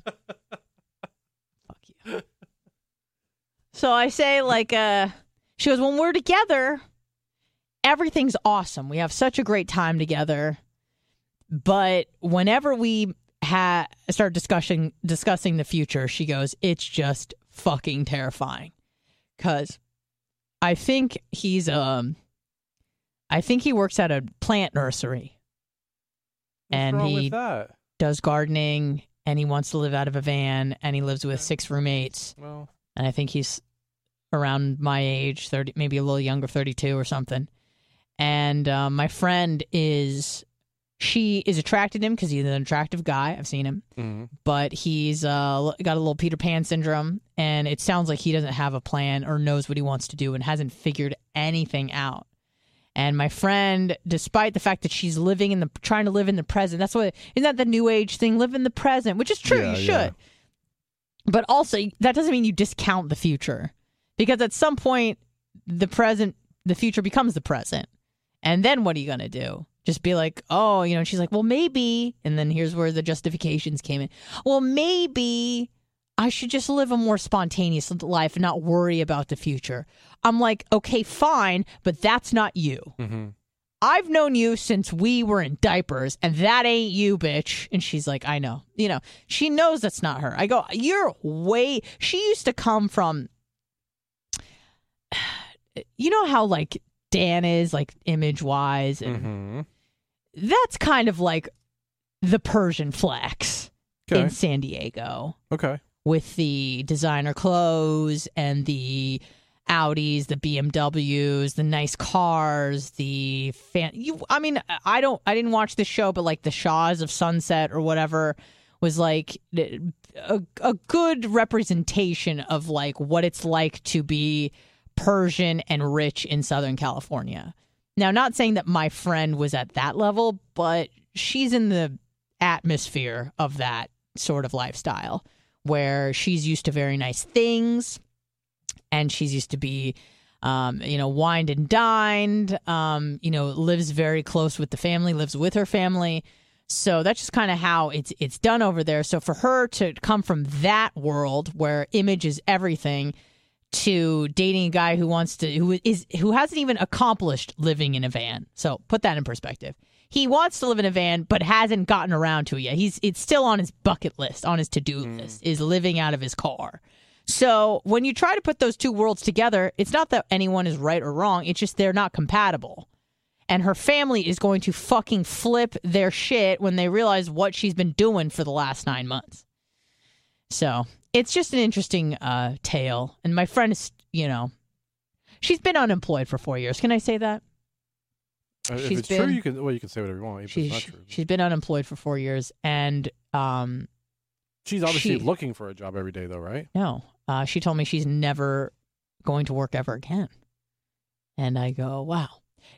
[SPEAKER 2] you. So I say, like, uh, she goes, when we're together, everything's awesome. We have such a great time together. But whenever we ha- start discussing discussing the future, she goes, it's just fucking terrifying. Cause I think he's um, I think he works at a plant nursery
[SPEAKER 3] What's
[SPEAKER 2] and he- does gardening and he wants to live out of a van and he lives with six roommates
[SPEAKER 3] Well,
[SPEAKER 2] and I think he's around my age, 30 maybe a little younger, 32 or something. And um, my friend is she is attracted to him because he's an attractive guy. I've seen him,
[SPEAKER 3] hmm
[SPEAKER 2] but he's uh, got a little Peter Pan syndrome, and it sounds like he doesn't have a plan or knows what he wants to do and hasn't figured anything out. And my friend, despite the fact that she's living in the trying to live in the present, that's what isn't that the new age thing? Live in the present, which is true.
[SPEAKER 3] Yeah,
[SPEAKER 2] you
[SPEAKER 3] yeah.
[SPEAKER 2] should, but also that doesn't mean you discount the future, because at some point the present, the future becomes the present, and then what are you gonna do? Just be like, oh, you know? She's like, well, maybe, and then here's where the justifications came in. Well, maybe I should just live a more spontaneous life and not worry about the future. I'm like, okay, fine, but that's not you.
[SPEAKER 3] hmm
[SPEAKER 2] I've known you since we were in diapers, and that ain't you, bitch. And she's like, I know. You know, she knows that's not her. I go, you're way. She used to come from. You know how, like, Dan is, like, image wise, and
[SPEAKER 3] hmm
[SPEAKER 2] that's kind of like the Persian flex
[SPEAKER 3] Okay.
[SPEAKER 2] in San Diego
[SPEAKER 3] Okay.
[SPEAKER 2] with the designer clothes and the Audis, the BMWs, the nice cars, the fan. You, I mean, I don't, I didn't watch the show, but like the Shahs of Sunset or whatever was like a, a good representation of like what it's like to be Persian and rich in Southern California. Now, not saying that my friend was at that level, but she's in the atmosphere of that sort of lifestyle where she's used to very nice things and she's used to be um, you know wined and dined um, you know lives very close with the family lives with her family so that's just kind of how it's it's done over there so for her to come from that world where image is everything to dating a guy who wants to who is who hasn't even accomplished living in a van. So put that in perspective. He wants to live in a van but hasn't gotten around to it yet. He's it's still on his bucket list on his to-do mm. list is living out of his car. So when you try to put those two worlds together it's not that anyone is right or wrong. It's just they're not compatible. And her family is going to fucking flip their shit when they realize what she's been doing for the last nine months. So it's just an interesting uh, tale and my friend is you know she's been unemployed for four years can i say that
[SPEAKER 3] Uh, If
[SPEAKER 2] She's
[SPEAKER 3] it's true,
[SPEAKER 2] been-
[SPEAKER 3] you can. Well, you can say whatever you want.
[SPEAKER 2] She's,
[SPEAKER 3] true,
[SPEAKER 2] she's been unemployed for four years and um,
[SPEAKER 3] she's obviously
[SPEAKER 2] she-
[SPEAKER 3] looking for a job every day, though, right?
[SPEAKER 2] No. Uh, she told me she's never going to work ever again. And I go, wow.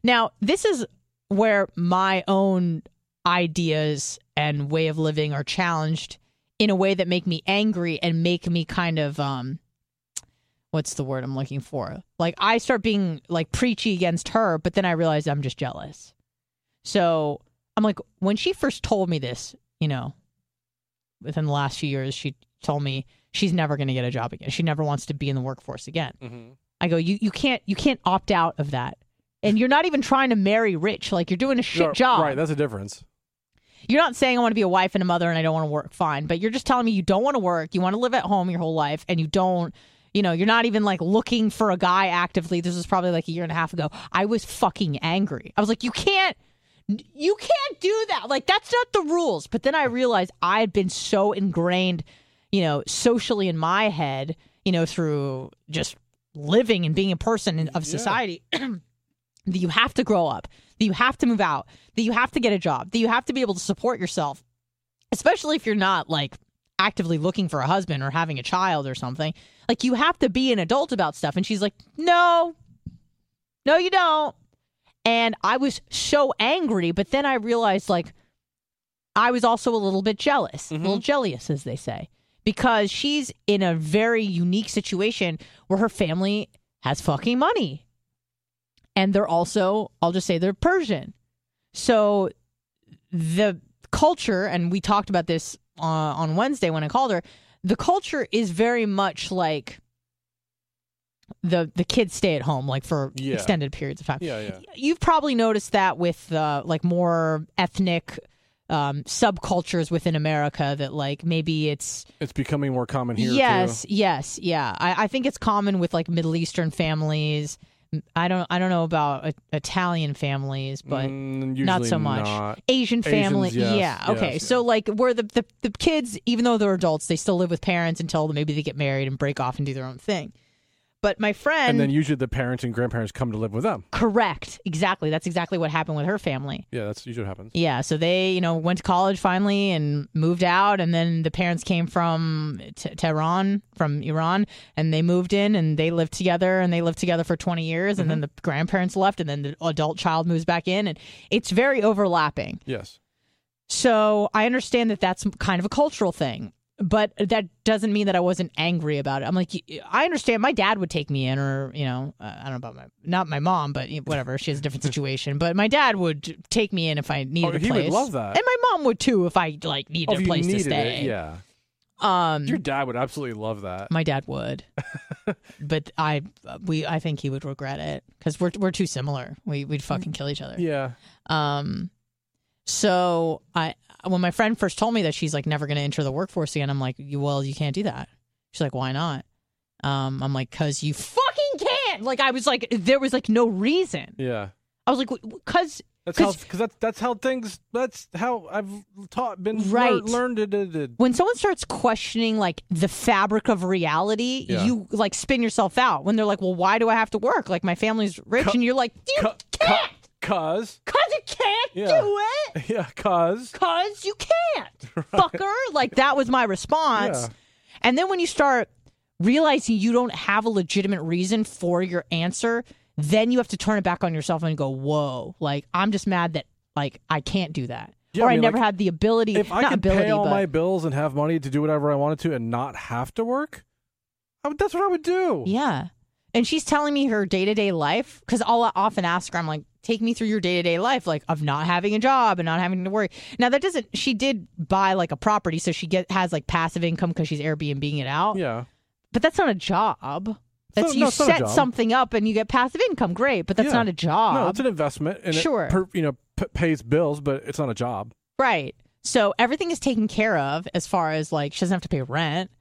[SPEAKER 2] Now, this is where my own ideas and way of living are challenged in a way that make me angry and make me kind of um what's the word I'm looking for? Like I start being like preachy against her, but then I realize I'm just jealous. So I'm like, when she first told me this, you know, within the last few years, she told me she's never going to get a job again. She never wants to be in the workforce again.
[SPEAKER 3] Mm-hmm.
[SPEAKER 2] I go, you you can't you can't opt out of that. And you're not even trying to marry rich. Like you're doing a shit job.
[SPEAKER 3] Right. That's a difference.
[SPEAKER 2] You're not saying I want to be a wife and a mother and I don't want to work. Fine, but you're just telling me you don't want to work. You want to live at home your whole life, and you don't. You know, you're not even like looking for a guy actively. This was probably like a year and a half ago. I was fucking angry. I was like, you can't. You can't do that. Like that's not the rules. But then I realized I had been so ingrained, you know, socially in my head, you know, through just living and being a person in, of
[SPEAKER 3] Yeah.
[SPEAKER 2] society that you have to grow up, that you have to move out, that you have to get a job, that you have to be able to support yourself, especially if you're not like actively looking for a husband or having a child or something. Like you have to be an adult about stuff. And she's like, no, no, you don't. And I was so angry, but then I realized like I was also a little bit jealous, a little mm-hmm. jealous, as they say, because she's in a very unique situation where her family has fucking money. And they're also, I'll just say they're Persian. So the culture, and we talked about this uh, on Wednesday when I called her, the culture is very much like the the kids stay at home like for
[SPEAKER 3] Yeah.
[SPEAKER 2] extended periods of time.
[SPEAKER 3] Yeah. Yeah.
[SPEAKER 2] You've probably noticed that with uh, like more ethnic um, subcultures within America that like maybe it's
[SPEAKER 3] It's becoming more common here.
[SPEAKER 2] yes,
[SPEAKER 3] Too.
[SPEAKER 2] yes, yeah. I, I think it's common with like Middle Eastern families. I don't I don't know about uh, Italian families, but
[SPEAKER 3] Mm,
[SPEAKER 2] not so much.
[SPEAKER 3] not.
[SPEAKER 2] Asian family,
[SPEAKER 3] Asians, yes,
[SPEAKER 2] yeah, okay.
[SPEAKER 3] yes,
[SPEAKER 2] So like where the, the the kids, even though they're adults, they still live with parents until maybe they get married and break off and do their own thing. But my friend,
[SPEAKER 3] and then usually the parents and grandparents come to live with them.
[SPEAKER 2] correct, exactly. That's exactly what happened with her family.
[SPEAKER 3] Yeah, that's usually what happens.
[SPEAKER 2] Yeah, so they, you know, went to college finally and moved out, and then the parents came from T- Tehran, from Iran, and they moved in and they lived together, and they lived together for twenty years, and then mm-hmm. the grandparents left, and then the adult child moves back in, and it's very overlapping.
[SPEAKER 3] Yes.
[SPEAKER 2] So I understand that that's kind of a cultural thing, but that doesn't mean that I wasn't angry about it. I'm like, I understand. My dad would take me in, or you know, uh, I don't know about my not my mom, but whatever. She has a different situation. But my dad would take me in if I needed
[SPEAKER 3] Oh,
[SPEAKER 2] a
[SPEAKER 3] he
[SPEAKER 2] place.
[SPEAKER 3] would love that.
[SPEAKER 2] and my mom would too if I like needed
[SPEAKER 3] Oh,
[SPEAKER 2] a place to stay.
[SPEAKER 3] it, yeah.
[SPEAKER 2] Um,
[SPEAKER 3] Your dad would absolutely love that.
[SPEAKER 2] my dad would, but I we I think he would regret it because we're we're too similar. We we'd fucking kill each other.
[SPEAKER 3] Yeah.
[SPEAKER 2] Um, so I when my friend first told me that she's like never going to enter the workforce again, I'm like, well, you can't do that. She's like, why not? Um, I'm like, cause you fucking can't. Like I was like, there was like no reason.
[SPEAKER 3] Yeah.
[SPEAKER 2] I was like, cause
[SPEAKER 3] That's how
[SPEAKER 2] 'Cause-
[SPEAKER 3] because that's that's how things. That's how I've taught been lear-
[SPEAKER 2] Right.
[SPEAKER 3] learned it. it- it-
[SPEAKER 2] when someone starts questioning like the fabric of reality,
[SPEAKER 3] Yeah.
[SPEAKER 2] you like spin yourself out. When they're like, well, why do I have to work? Like my family's rich,
[SPEAKER 3] Cu-
[SPEAKER 2] and you're like, you
[SPEAKER 3] cu-
[SPEAKER 2] can't,
[SPEAKER 3] Cause
[SPEAKER 2] cause you can't
[SPEAKER 3] Yeah.
[SPEAKER 2] do it.
[SPEAKER 3] yeah, cause
[SPEAKER 2] Cause you can't, fucker. Like that was my response.
[SPEAKER 3] Yeah.
[SPEAKER 2] And then when you start realizing you don't have a legitimate reason for your answer, then you have to turn it back on yourself and go, "Whoa!" Like I'm just mad that like I can't do that,
[SPEAKER 3] Yeah,
[SPEAKER 2] or
[SPEAKER 3] I
[SPEAKER 2] I,
[SPEAKER 3] mean,
[SPEAKER 2] never
[SPEAKER 3] like,
[SPEAKER 2] had the ability.
[SPEAKER 3] if I
[SPEAKER 2] not
[SPEAKER 3] could
[SPEAKER 2] ability,
[SPEAKER 3] pay all
[SPEAKER 2] but
[SPEAKER 3] my bills and have money to do whatever I wanted to and not have to work, I would, that's what I would do.
[SPEAKER 2] yeah. And she's telling me her day to day life because I'll often ask her, I'm like, take me through your day to day life, like of not having a job and not having to worry. Now that doesn't. She did buy like a property, so she get has like passive income because she's Airbnbing it out.
[SPEAKER 3] Yeah.
[SPEAKER 2] But that's not a job. That's
[SPEAKER 3] So-
[SPEAKER 2] you
[SPEAKER 3] no, it's not a
[SPEAKER 2] set something up and you get passive income. Great, but that's
[SPEAKER 3] Yeah.
[SPEAKER 2] not a job.
[SPEAKER 3] No, it's an investment and
[SPEAKER 2] Sure.
[SPEAKER 3] it per, you know p- pays bills, but it's not a job.
[SPEAKER 2] Right. So everything is taken care of as far as like she doesn't have to pay rent.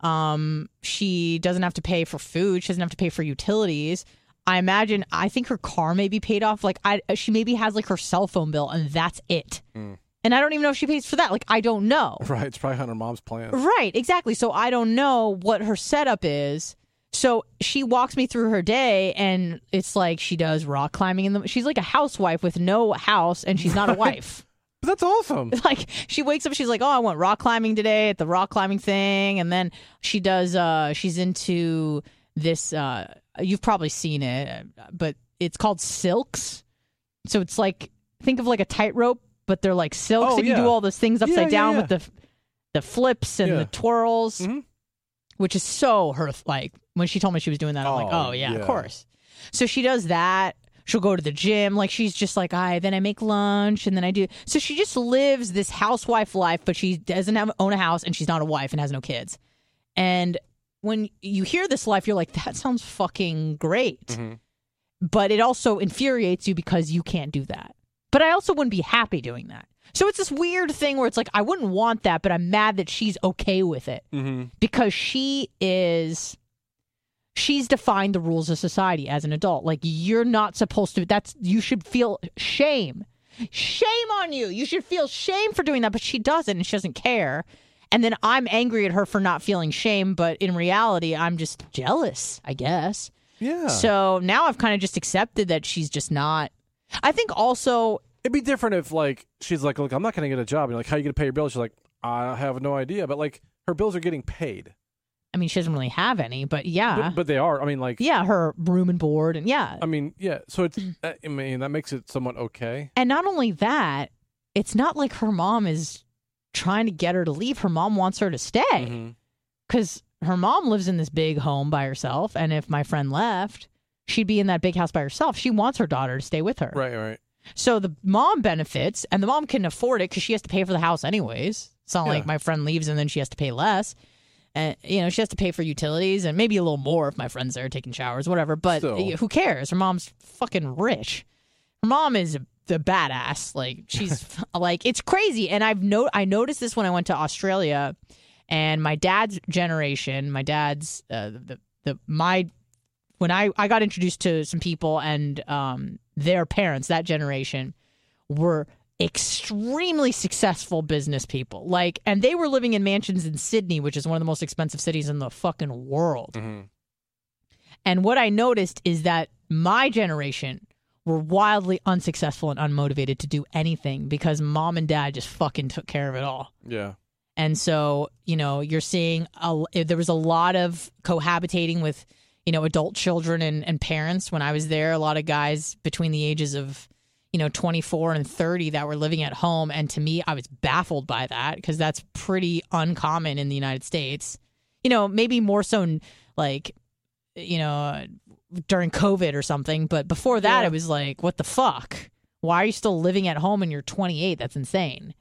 [SPEAKER 2] Um, she doesn't have to pay for food. She doesn't have to pay for utilities. I imagine. I think her car may be paid off. Like I, she maybe has like her cell phone bill, and that's it. And I don't even know if she pays for that. Like I don't know.
[SPEAKER 3] Right. It's probably on her mom's plan.
[SPEAKER 2] Right, exactly. So I don't know what her setup is. So she walks me through her day, and it's like she does rock climbing in the. She's like a housewife with no house, and she's not a wife.
[SPEAKER 3] But that's awesome.
[SPEAKER 2] like she wakes up she's like oh i went rock climbing today at the rock climbing thing and then she does uh she's into this uh you've probably seen it but it's called silks so it's like think of like a tightrope but they're like silks
[SPEAKER 3] Oh,
[SPEAKER 2] and you do all those things upside
[SPEAKER 3] Yeah, yeah,
[SPEAKER 2] down
[SPEAKER 3] yeah.
[SPEAKER 2] with the the flips and
[SPEAKER 3] Yeah.
[SPEAKER 2] the twirls
[SPEAKER 3] Mhm.
[SPEAKER 2] which is so her like when she told me she was doing that i'm like
[SPEAKER 3] Oh,
[SPEAKER 2] oh yeah,
[SPEAKER 3] yeah.
[SPEAKER 2] of course so she does that she'll go to the gym like she's just like i then i make lunch and then i do so she just lives this housewife life but she doesn't have own a house and she's not a wife and has no kids and when you hear this life you're like that sounds fucking great.
[SPEAKER 3] Mm-hmm.
[SPEAKER 2] but it also infuriates you because you can't do that. But i also wouldn't be happy doing that. So it's this weird thing where it's like i wouldn't want that but i'm mad that she's okay with it.
[SPEAKER 3] Mm-hmm.
[SPEAKER 2] because she is she's defined the rules of society as an adult. Like you're not supposed to that's you should feel shame. Shame on you. You should feel shame for doing that but she doesn't and she doesn't care and then i'm angry at her for not feeling shame but in reality i'm just jealous i guess
[SPEAKER 3] Yeah.
[SPEAKER 2] so now i've kind of just accepted that she's just not i think also
[SPEAKER 3] It'd be different if like she's like, look, I'm not going to get a job. You're like, how you going to pay your bills? She's like, I have no idea. But like, her bills are getting paid.
[SPEAKER 2] i mean she doesn't really have any but yeah
[SPEAKER 3] But, but they are. I mean, like,
[SPEAKER 2] yeah her room and board and yeah
[SPEAKER 3] I mean, yeah. So it's. I mean, that makes it somewhat okay.
[SPEAKER 2] And not only that, it's not like her mom is trying to get her to leave. Her mom wants her to stay
[SPEAKER 3] mm-hmm.
[SPEAKER 2] because her mom lives in this big home by herself. And if my friend left, she'd be in that big house by herself. She wants her daughter to stay with her.
[SPEAKER 3] Right. Right.
[SPEAKER 2] So the mom benefits, and the mom can afford it because she has to pay for the house anyways. It's not
[SPEAKER 3] Yeah.
[SPEAKER 2] like my friend leaves and then she has to pay less. And you know she has to pay for utilities and maybe a little more if my friend's there taking showers, whatever. But
[SPEAKER 3] Still.
[SPEAKER 2] who cares? Her mom's fucking rich. Her mom is the badass. Like she's like it's crazy. And I've no I noticed this when I went to Australia, and my dad's generation, my dad's uh, the the my when I I got introduced to some people and um their parents that generation were extremely successful business people like and they were living in mansions in Sydney which is one of the most expensive cities in the fucking world And what I noticed is that my generation were wildly unsuccessful and unmotivated to do anything because mom and dad just fucking took care of it all.
[SPEAKER 3] Yeah.
[SPEAKER 2] And so, you know, you're seeing a, there was a lot of cohabitating with, you know, adult children and, and parents. When I was there, a lot of guys between the ages of, you know, 24 and 30 that were living at home. And to me, I was baffled by that because that's pretty uncommon in the United States. You know, maybe more so like, you know, during COVID or something. But before that,
[SPEAKER 3] Yeah.
[SPEAKER 2] it was like, what the fuck? Why are you still living at home and you're 28? That's insane.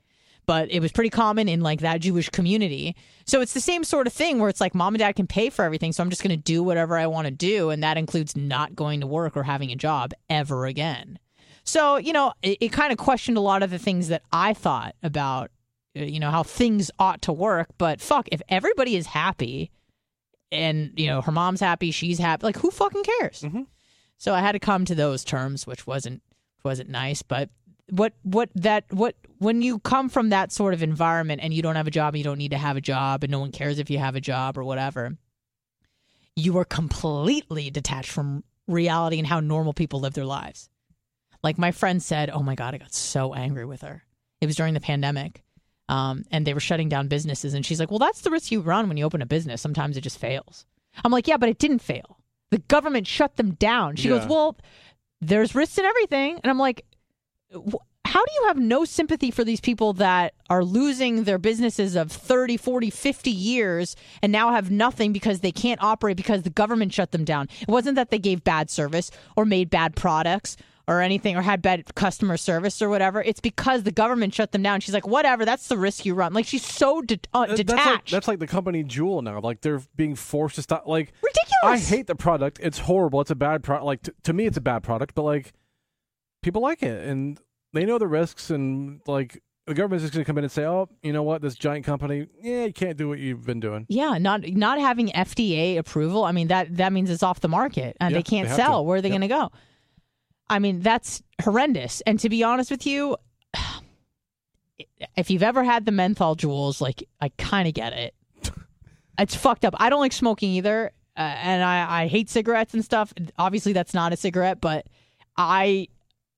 [SPEAKER 2] But it was pretty common in like that Jewish community. So it's the same sort of thing where it's like mom and dad can pay for everything. So I'm just going to do whatever I want to do. And that includes not going to work or having a job ever again. So, you know, it, it kind of questioned a lot of the things that I thought about, uh, you know, how things ought to work. But fuck, if everybody is happy and, you know, her mom's happy, she's happy, like who fucking cares?
[SPEAKER 3] Mhm.
[SPEAKER 2] So I had to come to those terms, which wasn't wasn't nice. But what what that what when you come from that sort of environment and you don't have a job, you don't need to have a job, and no one cares if you have a job or whatever, you are completely detached from reality and how normal people live their lives. Like my friend said, "Oh my god, I got so angry with her." It was during the pandemic. Um, and they were shutting down businesses, and she's like, "Well, that's the risk you run when you open a business. Sometimes it just fails." I'm like, "Yeah, but it didn't fail. The government shut them down." She goes, "Well, there's risks in everything," and I'm like, "How do you have no sympathy for these people that are losing their businesses of 30, 40, 50 years and now have nothing because they can't operate because the government shut them down? It wasn't that they gave bad service or made bad products." Or anything, or had bad customer service or whatever. It's because the government shut them down. She's like, whatever. That's the risk you run. Like she's so de- uh, detached.
[SPEAKER 3] That's like, that's like the company Juul now. Like they're being forced to stop. Like
[SPEAKER 2] ridiculous.
[SPEAKER 3] I hate the product. It's horrible. It's a bad product. Like t- to me, it's a bad product. But like people like it, and they know the risks. And like the government's just going to come in and say, "Oh, you know what? This giant company, yeah, you can't do what you've been doing."
[SPEAKER 2] Yeah, not not having FDA approval. I mean that that means it's off the market and
[SPEAKER 3] Yeah,
[SPEAKER 2] they can't
[SPEAKER 3] they
[SPEAKER 2] sell.
[SPEAKER 3] to.
[SPEAKER 2] Where are they
[SPEAKER 3] Yep.
[SPEAKER 2] going to go? I mean that's horrendous. And to be honest with you, if you've ever had the menthol Juuls, like I kind of get it. It's fucked up. I don't like smoking either, uh, and I I hate cigarettes and stuff. Obviously, that's not a cigarette, but I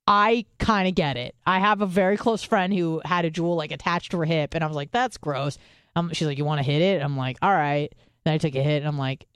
[SPEAKER 2] I kind of get it. I have a very close friend who had a Juul like attached to her hip, and I was like, "That's gross." Um, she's like, "You want to hit it?" I'm like, "All right." Then I took a hit, and I'm like,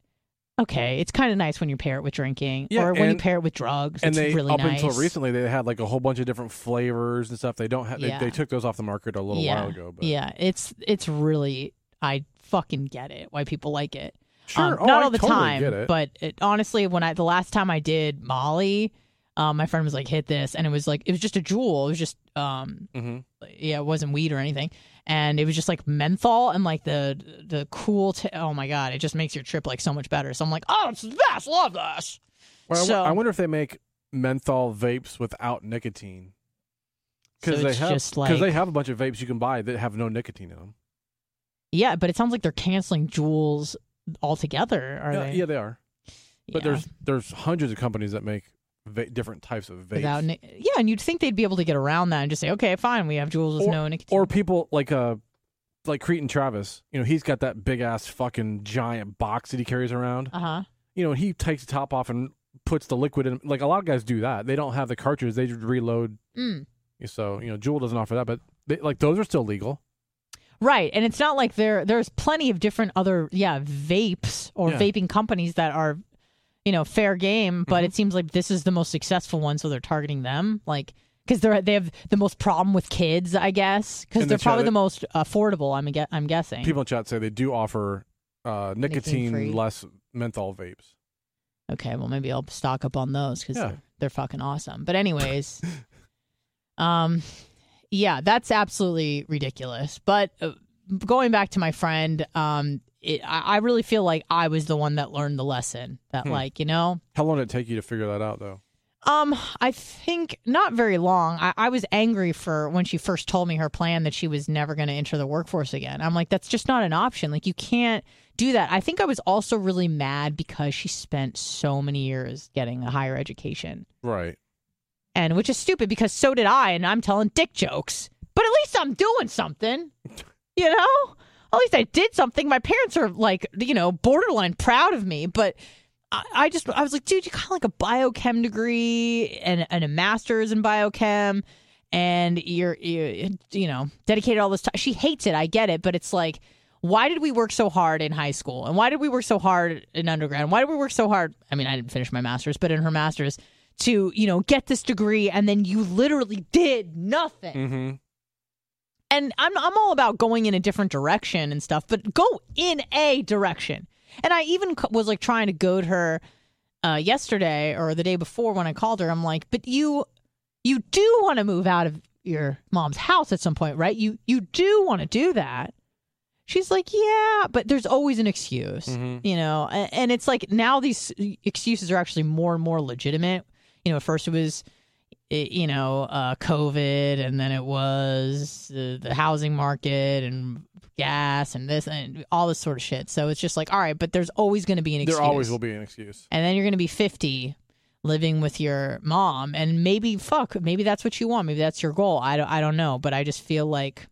[SPEAKER 2] "Okay, it's kind of nice when you pair it with drinking,
[SPEAKER 3] Yeah,
[SPEAKER 2] or when you pair it with drugs.
[SPEAKER 3] And
[SPEAKER 2] it's
[SPEAKER 3] they
[SPEAKER 2] really
[SPEAKER 3] up
[SPEAKER 2] nice."
[SPEAKER 3] until recently, they had like a whole bunch of different flavors and stuff. They don't have. They,
[SPEAKER 2] Yeah.
[SPEAKER 3] they took those off the market a little
[SPEAKER 2] yeah,
[SPEAKER 3] while ago. But
[SPEAKER 2] yeah, it's it's really I fucking get it why people like it.
[SPEAKER 3] sure,
[SPEAKER 2] Um,
[SPEAKER 3] oh,
[SPEAKER 2] not
[SPEAKER 3] I
[SPEAKER 2] all the
[SPEAKER 3] totally
[SPEAKER 2] time, but it, honestly, when I the last time I did Molly, um, my friend was like, "Hit this," and it was like it was just a Juul. It was just um,
[SPEAKER 3] hmm
[SPEAKER 2] yeah, it wasn't weed or anything, and it was just like menthol and like the the cool. T- oh my god, it just makes your trip like so much better. So I'm like, oh, it's the best. Love this.
[SPEAKER 3] Well,
[SPEAKER 2] So-
[SPEAKER 3] I wonder if they make menthol vapes without nicotine.
[SPEAKER 2] So
[SPEAKER 3] Because they have because
[SPEAKER 2] like
[SPEAKER 3] they have a bunch of vapes you can buy that have no nicotine in them.
[SPEAKER 2] yeah, but it sounds like they're canceling Juuls altogether. Are
[SPEAKER 3] yeah,
[SPEAKER 2] they?
[SPEAKER 3] yeah, they are. But
[SPEAKER 2] Yeah.
[SPEAKER 3] there's there's hundreds of companies that make va- different types of vapes.
[SPEAKER 2] without ni- yeah, and you'd think they'd be able to get around that and just say, okay, fine, we have Juuls with
[SPEAKER 3] Or-
[SPEAKER 2] no nicotine.
[SPEAKER 3] or people like uh like Cretan Travis. You know, he's got that big ass fucking giant box that he carries around.
[SPEAKER 2] uh huh.
[SPEAKER 3] You know, he takes the top off and puts the liquid in. Like a lot of guys do that. They don't have the cartridge. They just reload.
[SPEAKER 2] Mm.
[SPEAKER 3] So you know, Juul doesn't offer that, but they, like those are still legal.
[SPEAKER 2] Right, and it's not like there there's plenty of different other yeah vapes or
[SPEAKER 3] Yeah.
[SPEAKER 2] vaping companies that are you know fair game, but
[SPEAKER 3] Mhm.
[SPEAKER 2] it seems like this is the most successful one, so they're targeting them like because they're they have the most problem with kids, I guess, because they're
[SPEAKER 3] the
[SPEAKER 2] probably the most affordable. I'm I'm guessing.
[SPEAKER 3] People in chat say they do offer uh,
[SPEAKER 2] Nicotine-free.
[SPEAKER 3] nicotine less menthol vapes.
[SPEAKER 2] Okay, well maybe I'll stock up on those because
[SPEAKER 3] Yeah.
[SPEAKER 2] they're, they're fucking awesome. But anyways, um, yeah, that's absolutely ridiculous. But uh, going back to my friend, um, it, I, I really feel like I was the one that learned the lesson. That
[SPEAKER 3] Hmm.
[SPEAKER 2] like you know,
[SPEAKER 3] How long did it take you to figure that out, though?
[SPEAKER 2] um, I think not very long. I, I was angry for when she first told me her plan that she was never going to enter the workforce again. I'm like, that's just not an option. Like, you can't do that. I think I was also really mad because she spent so many years getting a higher education,
[SPEAKER 3] Right.
[SPEAKER 2] and which is stupid because so did I, and I'm telling dick jokes. But at least I'm doing something, you know. At least I did something. My parents are like, you know, borderline proud of me, but I, just I was like, dude, you got like a biochem degree and and a master's in biochem, and you're you you know dedicated all this time. She hates it. I get it, but it's like. Why did we work so hard in high school? And why did we work so hard in undergrad? Why did we work so hard? I mean, I didn't finish my master's, but in her master's to, you know, get this degree and then you literally did nothing.
[SPEAKER 3] Mm-hmm.
[SPEAKER 2] And I'm I'm all about going in a different direction and stuff, but go in a direction. And I even was like trying to goad her uh, yesterday or the day before when I called her. I'm like, but you you do want to move out of your mom's house at some point, right? You you do want to do that. She's like, yeah, but there's always an excuse,
[SPEAKER 3] Mhm.
[SPEAKER 2] you know. And, and it's like now these excuses are actually more and more legitimate. You know, at first it was, eh, you know, uh, COVID, and then it was uh, the housing market and gas and this and all this sort of shit. So it's just like, all right, but there's always going to be an excuse.
[SPEAKER 3] There always will be an excuse.
[SPEAKER 2] And then you're going to be 50 living with your mom and maybe fuck, maybe that's what you want. Maybe that's your goal. I don't I don't know, but I just feel like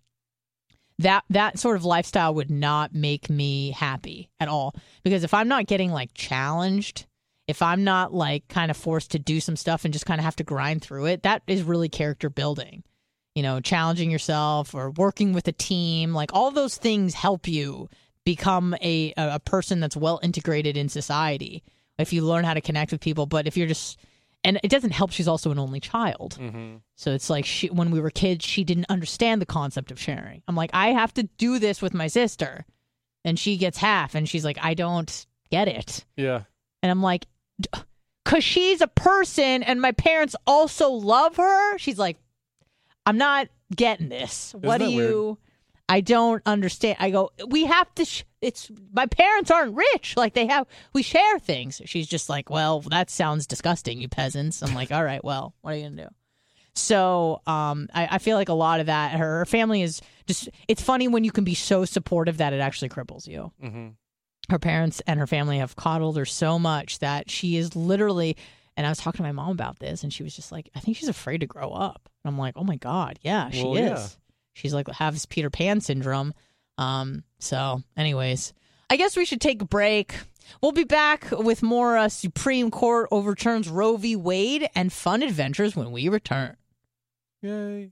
[SPEAKER 2] that that sort of lifestyle would not make me happy at all because if I'm not getting like challenged, if I'm not like kind of forced to do some stuff and just kind of have to grind through it, that is really character building. You know, challenging yourself or working with a team, like all those things help you become a a person that's well integrated in society if you learn how to connect with people. But if you're just and it doesn't help she's also an only child.
[SPEAKER 3] Mm-hmm.
[SPEAKER 2] So it's like she, when we were kids, she didn't understand the concept of sharing. I'm like, I have to do this with my sister, and she gets half, and she's like, I don't get it,
[SPEAKER 3] Yeah.
[SPEAKER 2] and I'm like, cause she's a person, and my parents also love her. She's like, I'm not getting this. what do you? I don't understand. I go, we have to. Sh- it's my parents aren't rich. Like they have, we share things. She's just like, well, that sounds disgusting, you peasants. I'm like, all right, well, what are you gonna do? So um, I, I feel like a lot of that, her, her family is just. It's funny when you can be so supportive that it actually cripples you.
[SPEAKER 3] Mm-hmm.
[SPEAKER 2] Her parents and her family have coddled her so much that she is literally. And I was talking to my mom about this, and she was just like, "I think she's afraid to grow up." And I'm like, "Oh my god, yeah, she
[SPEAKER 3] Well,
[SPEAKER 2] is.
[SPEAKER 3] yeah.
[SPEAKER 2] She's like has Peter Pan syndrome." Um. So, anyways, I guess we should take a break. We'll be back with more uh, Supreme Court overturns Roe v. Wade and fun adventures when we return.
[SPEAKER 3] Yay.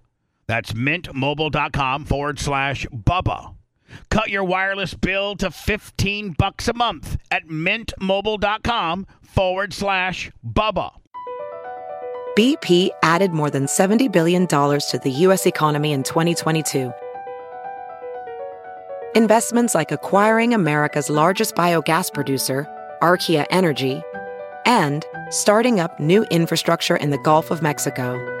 [SPEAKER 1] That's mintmobile.com forward slash Bubba. Cut your wireless bill to 15 bucks a month at mintmobile.com forward slash Bubba.
[SPEAKER 4] BP added more than $70 billion to the U.S. economy in 2022. Investments like acquiring America's largest biogas producer, Archaea Energy, and starting up new infrastructure in the Gulf of Mexico.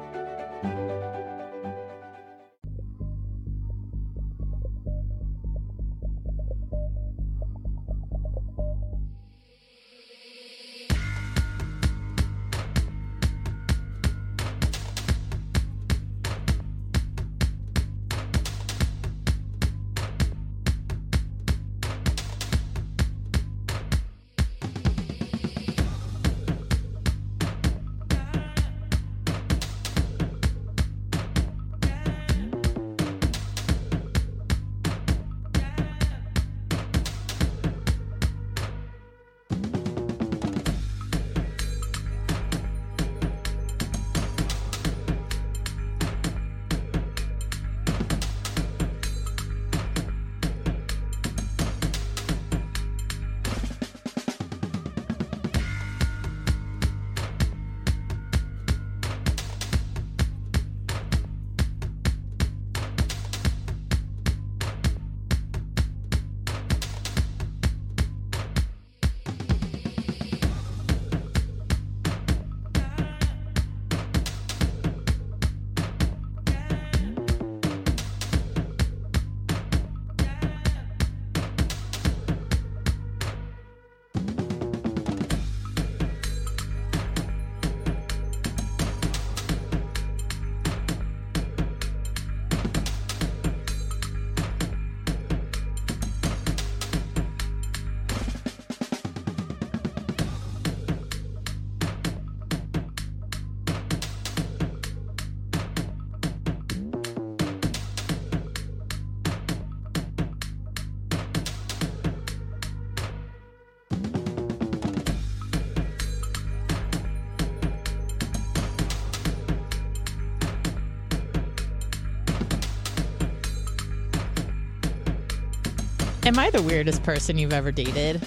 [SPEAKER 2] Am I the weirdest person you've ever dated?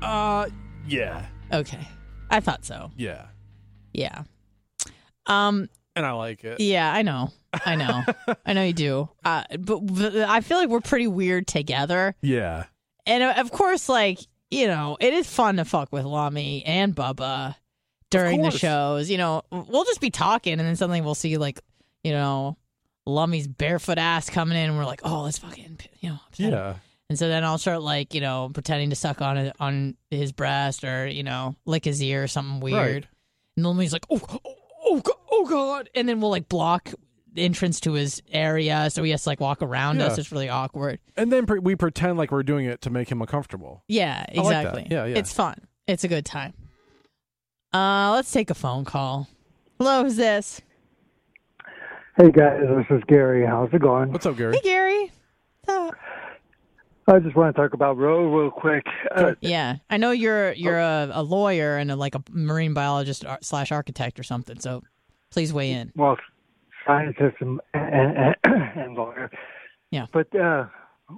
[SPEAKER 3] Uh, yeah,
[SPEAKER 2] Okay. I thought so.
[SPEAKER 3] yeah,
[SPEAKER 2] Yeah. Um
[SPEAKER 3] and I like it.
[SPEAKER 2] yeah, I know. I know. I know you do. Uh but but I feel like we're pretty weird together.
[SPEAKER 3] Yeah,
[SPEAKER 2] And uh, of course like, you know, it is fun to fuck with Lami and Bubba during the shows. You know, we'll just be talking and then suddenly we'll see like, you know, Lummy's barefoot ass coming in and we're like, "Oh, let's fucking, you know."
[SPEAKER 3] yeah,
[SPEAKER 2] And so then I'll start like, you know, pretending to suck on it on his breast or, you know, lick his ear or something weird.
[SPEAKER 3] Right.
[SPEAKER 2] And he's like, oh, oh, oh, God, oh, God. And then we'll like block the entrance to his area. So he has to like walk around us. It's really awkward.
[SPEAKER 3] and then pre- we pretend like we're doing it to make him uncomfortable.
[SPEAKER 2] Yeah,
[SPEAKER 3] like that.
[SPEAKER 2] exactly.
[SPEAKER 3] Yeah, yeah.
[SPEAKER 2] It's fun. It's a good time. Uh, let's take a phone call. Hello, who's this?
[SPEAKER 5] Hey guys, this is Gary. How's it going?
[SPEAKER 3] What's up, Gary?
[SPEAKER 2] Hey, Gary. What's up?
[SPEAKER 5] I just want to talk about Roe real quick. Uh,
[SPEAKER 2] Yeah, I know you're you're
[SPEAKER 3] Oh.
[SPEAKER 2] a, a lawyer and a, like a marine biologist ar- slash architect or something. So please weigh in.
[SPEAKER 5] well, scientist and, and, and lawyer.
[SPEAKER 2] Yeah.
[SPEAKER 5] But uh,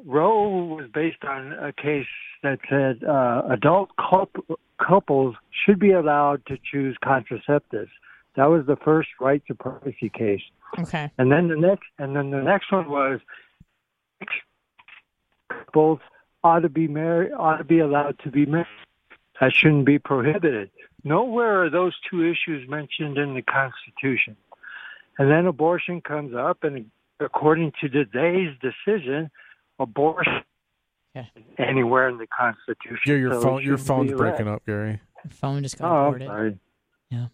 [SPEAKER 5] Roe was based on a case that said uh, adult couple, couples should be allowed to choose contraceptives. That was the first right to privacy case.
[SPEAKER 2] Okay.
[SPEAKER 5] And then the next, and then the next one was both ought to be married, ought to be allowed to be married. That shouldn't be prohibited. Nowhere are those two issues mentioned in the Constitution. And then abortion comes up, and according to today's decision, abortion
[SPEAKER 2] Yeah.
[SPEAKER 5] anywhere in the Constitution.
[SPEAKER 3] Yeah, your
[SPEAKER 5] so
[SPEAKER 3] phone your phone's breaking
[SPEAKER 5] allowed.
[SPEAKER 3] up, Gary.
[SPEAKER 2] The phone just got
[SPEAKER 5] Oh, I'm sorry.
[SPEAKER 2] Yeah.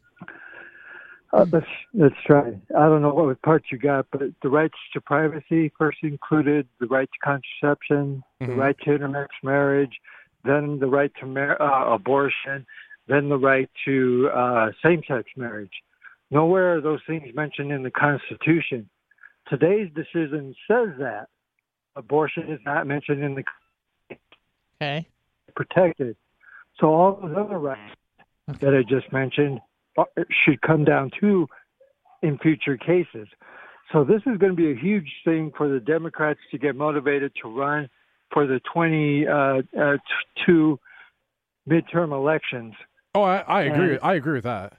[SPEAKER 5] Uh, let's let's try. I don't know what parts you got, but the rights to privacy first included the right to contraception, the
[SPEAKER 3] Mhm.
[SPEAKER 5] right to intermixed marriage, then the right to mar- uh, abortion, then the right to uh, same-sex marriage. Nowhere are those things mentioned in the Constitution. Today's decision says that abortion is not mentioned in the
[SPEAKER 2] Okay.
[SPEAKER 5] protected. So all those other rights that I just mentioned Uh, should come down too in future cases. So this is going to be a huge thing for the Democrats to get motivated to run for the 22 uh, uh, midterm elections.
[SPEAKER 3] Oh, I, I agree.
[SPEAKER 5] And-
[SPEAKER 3] I agree with that.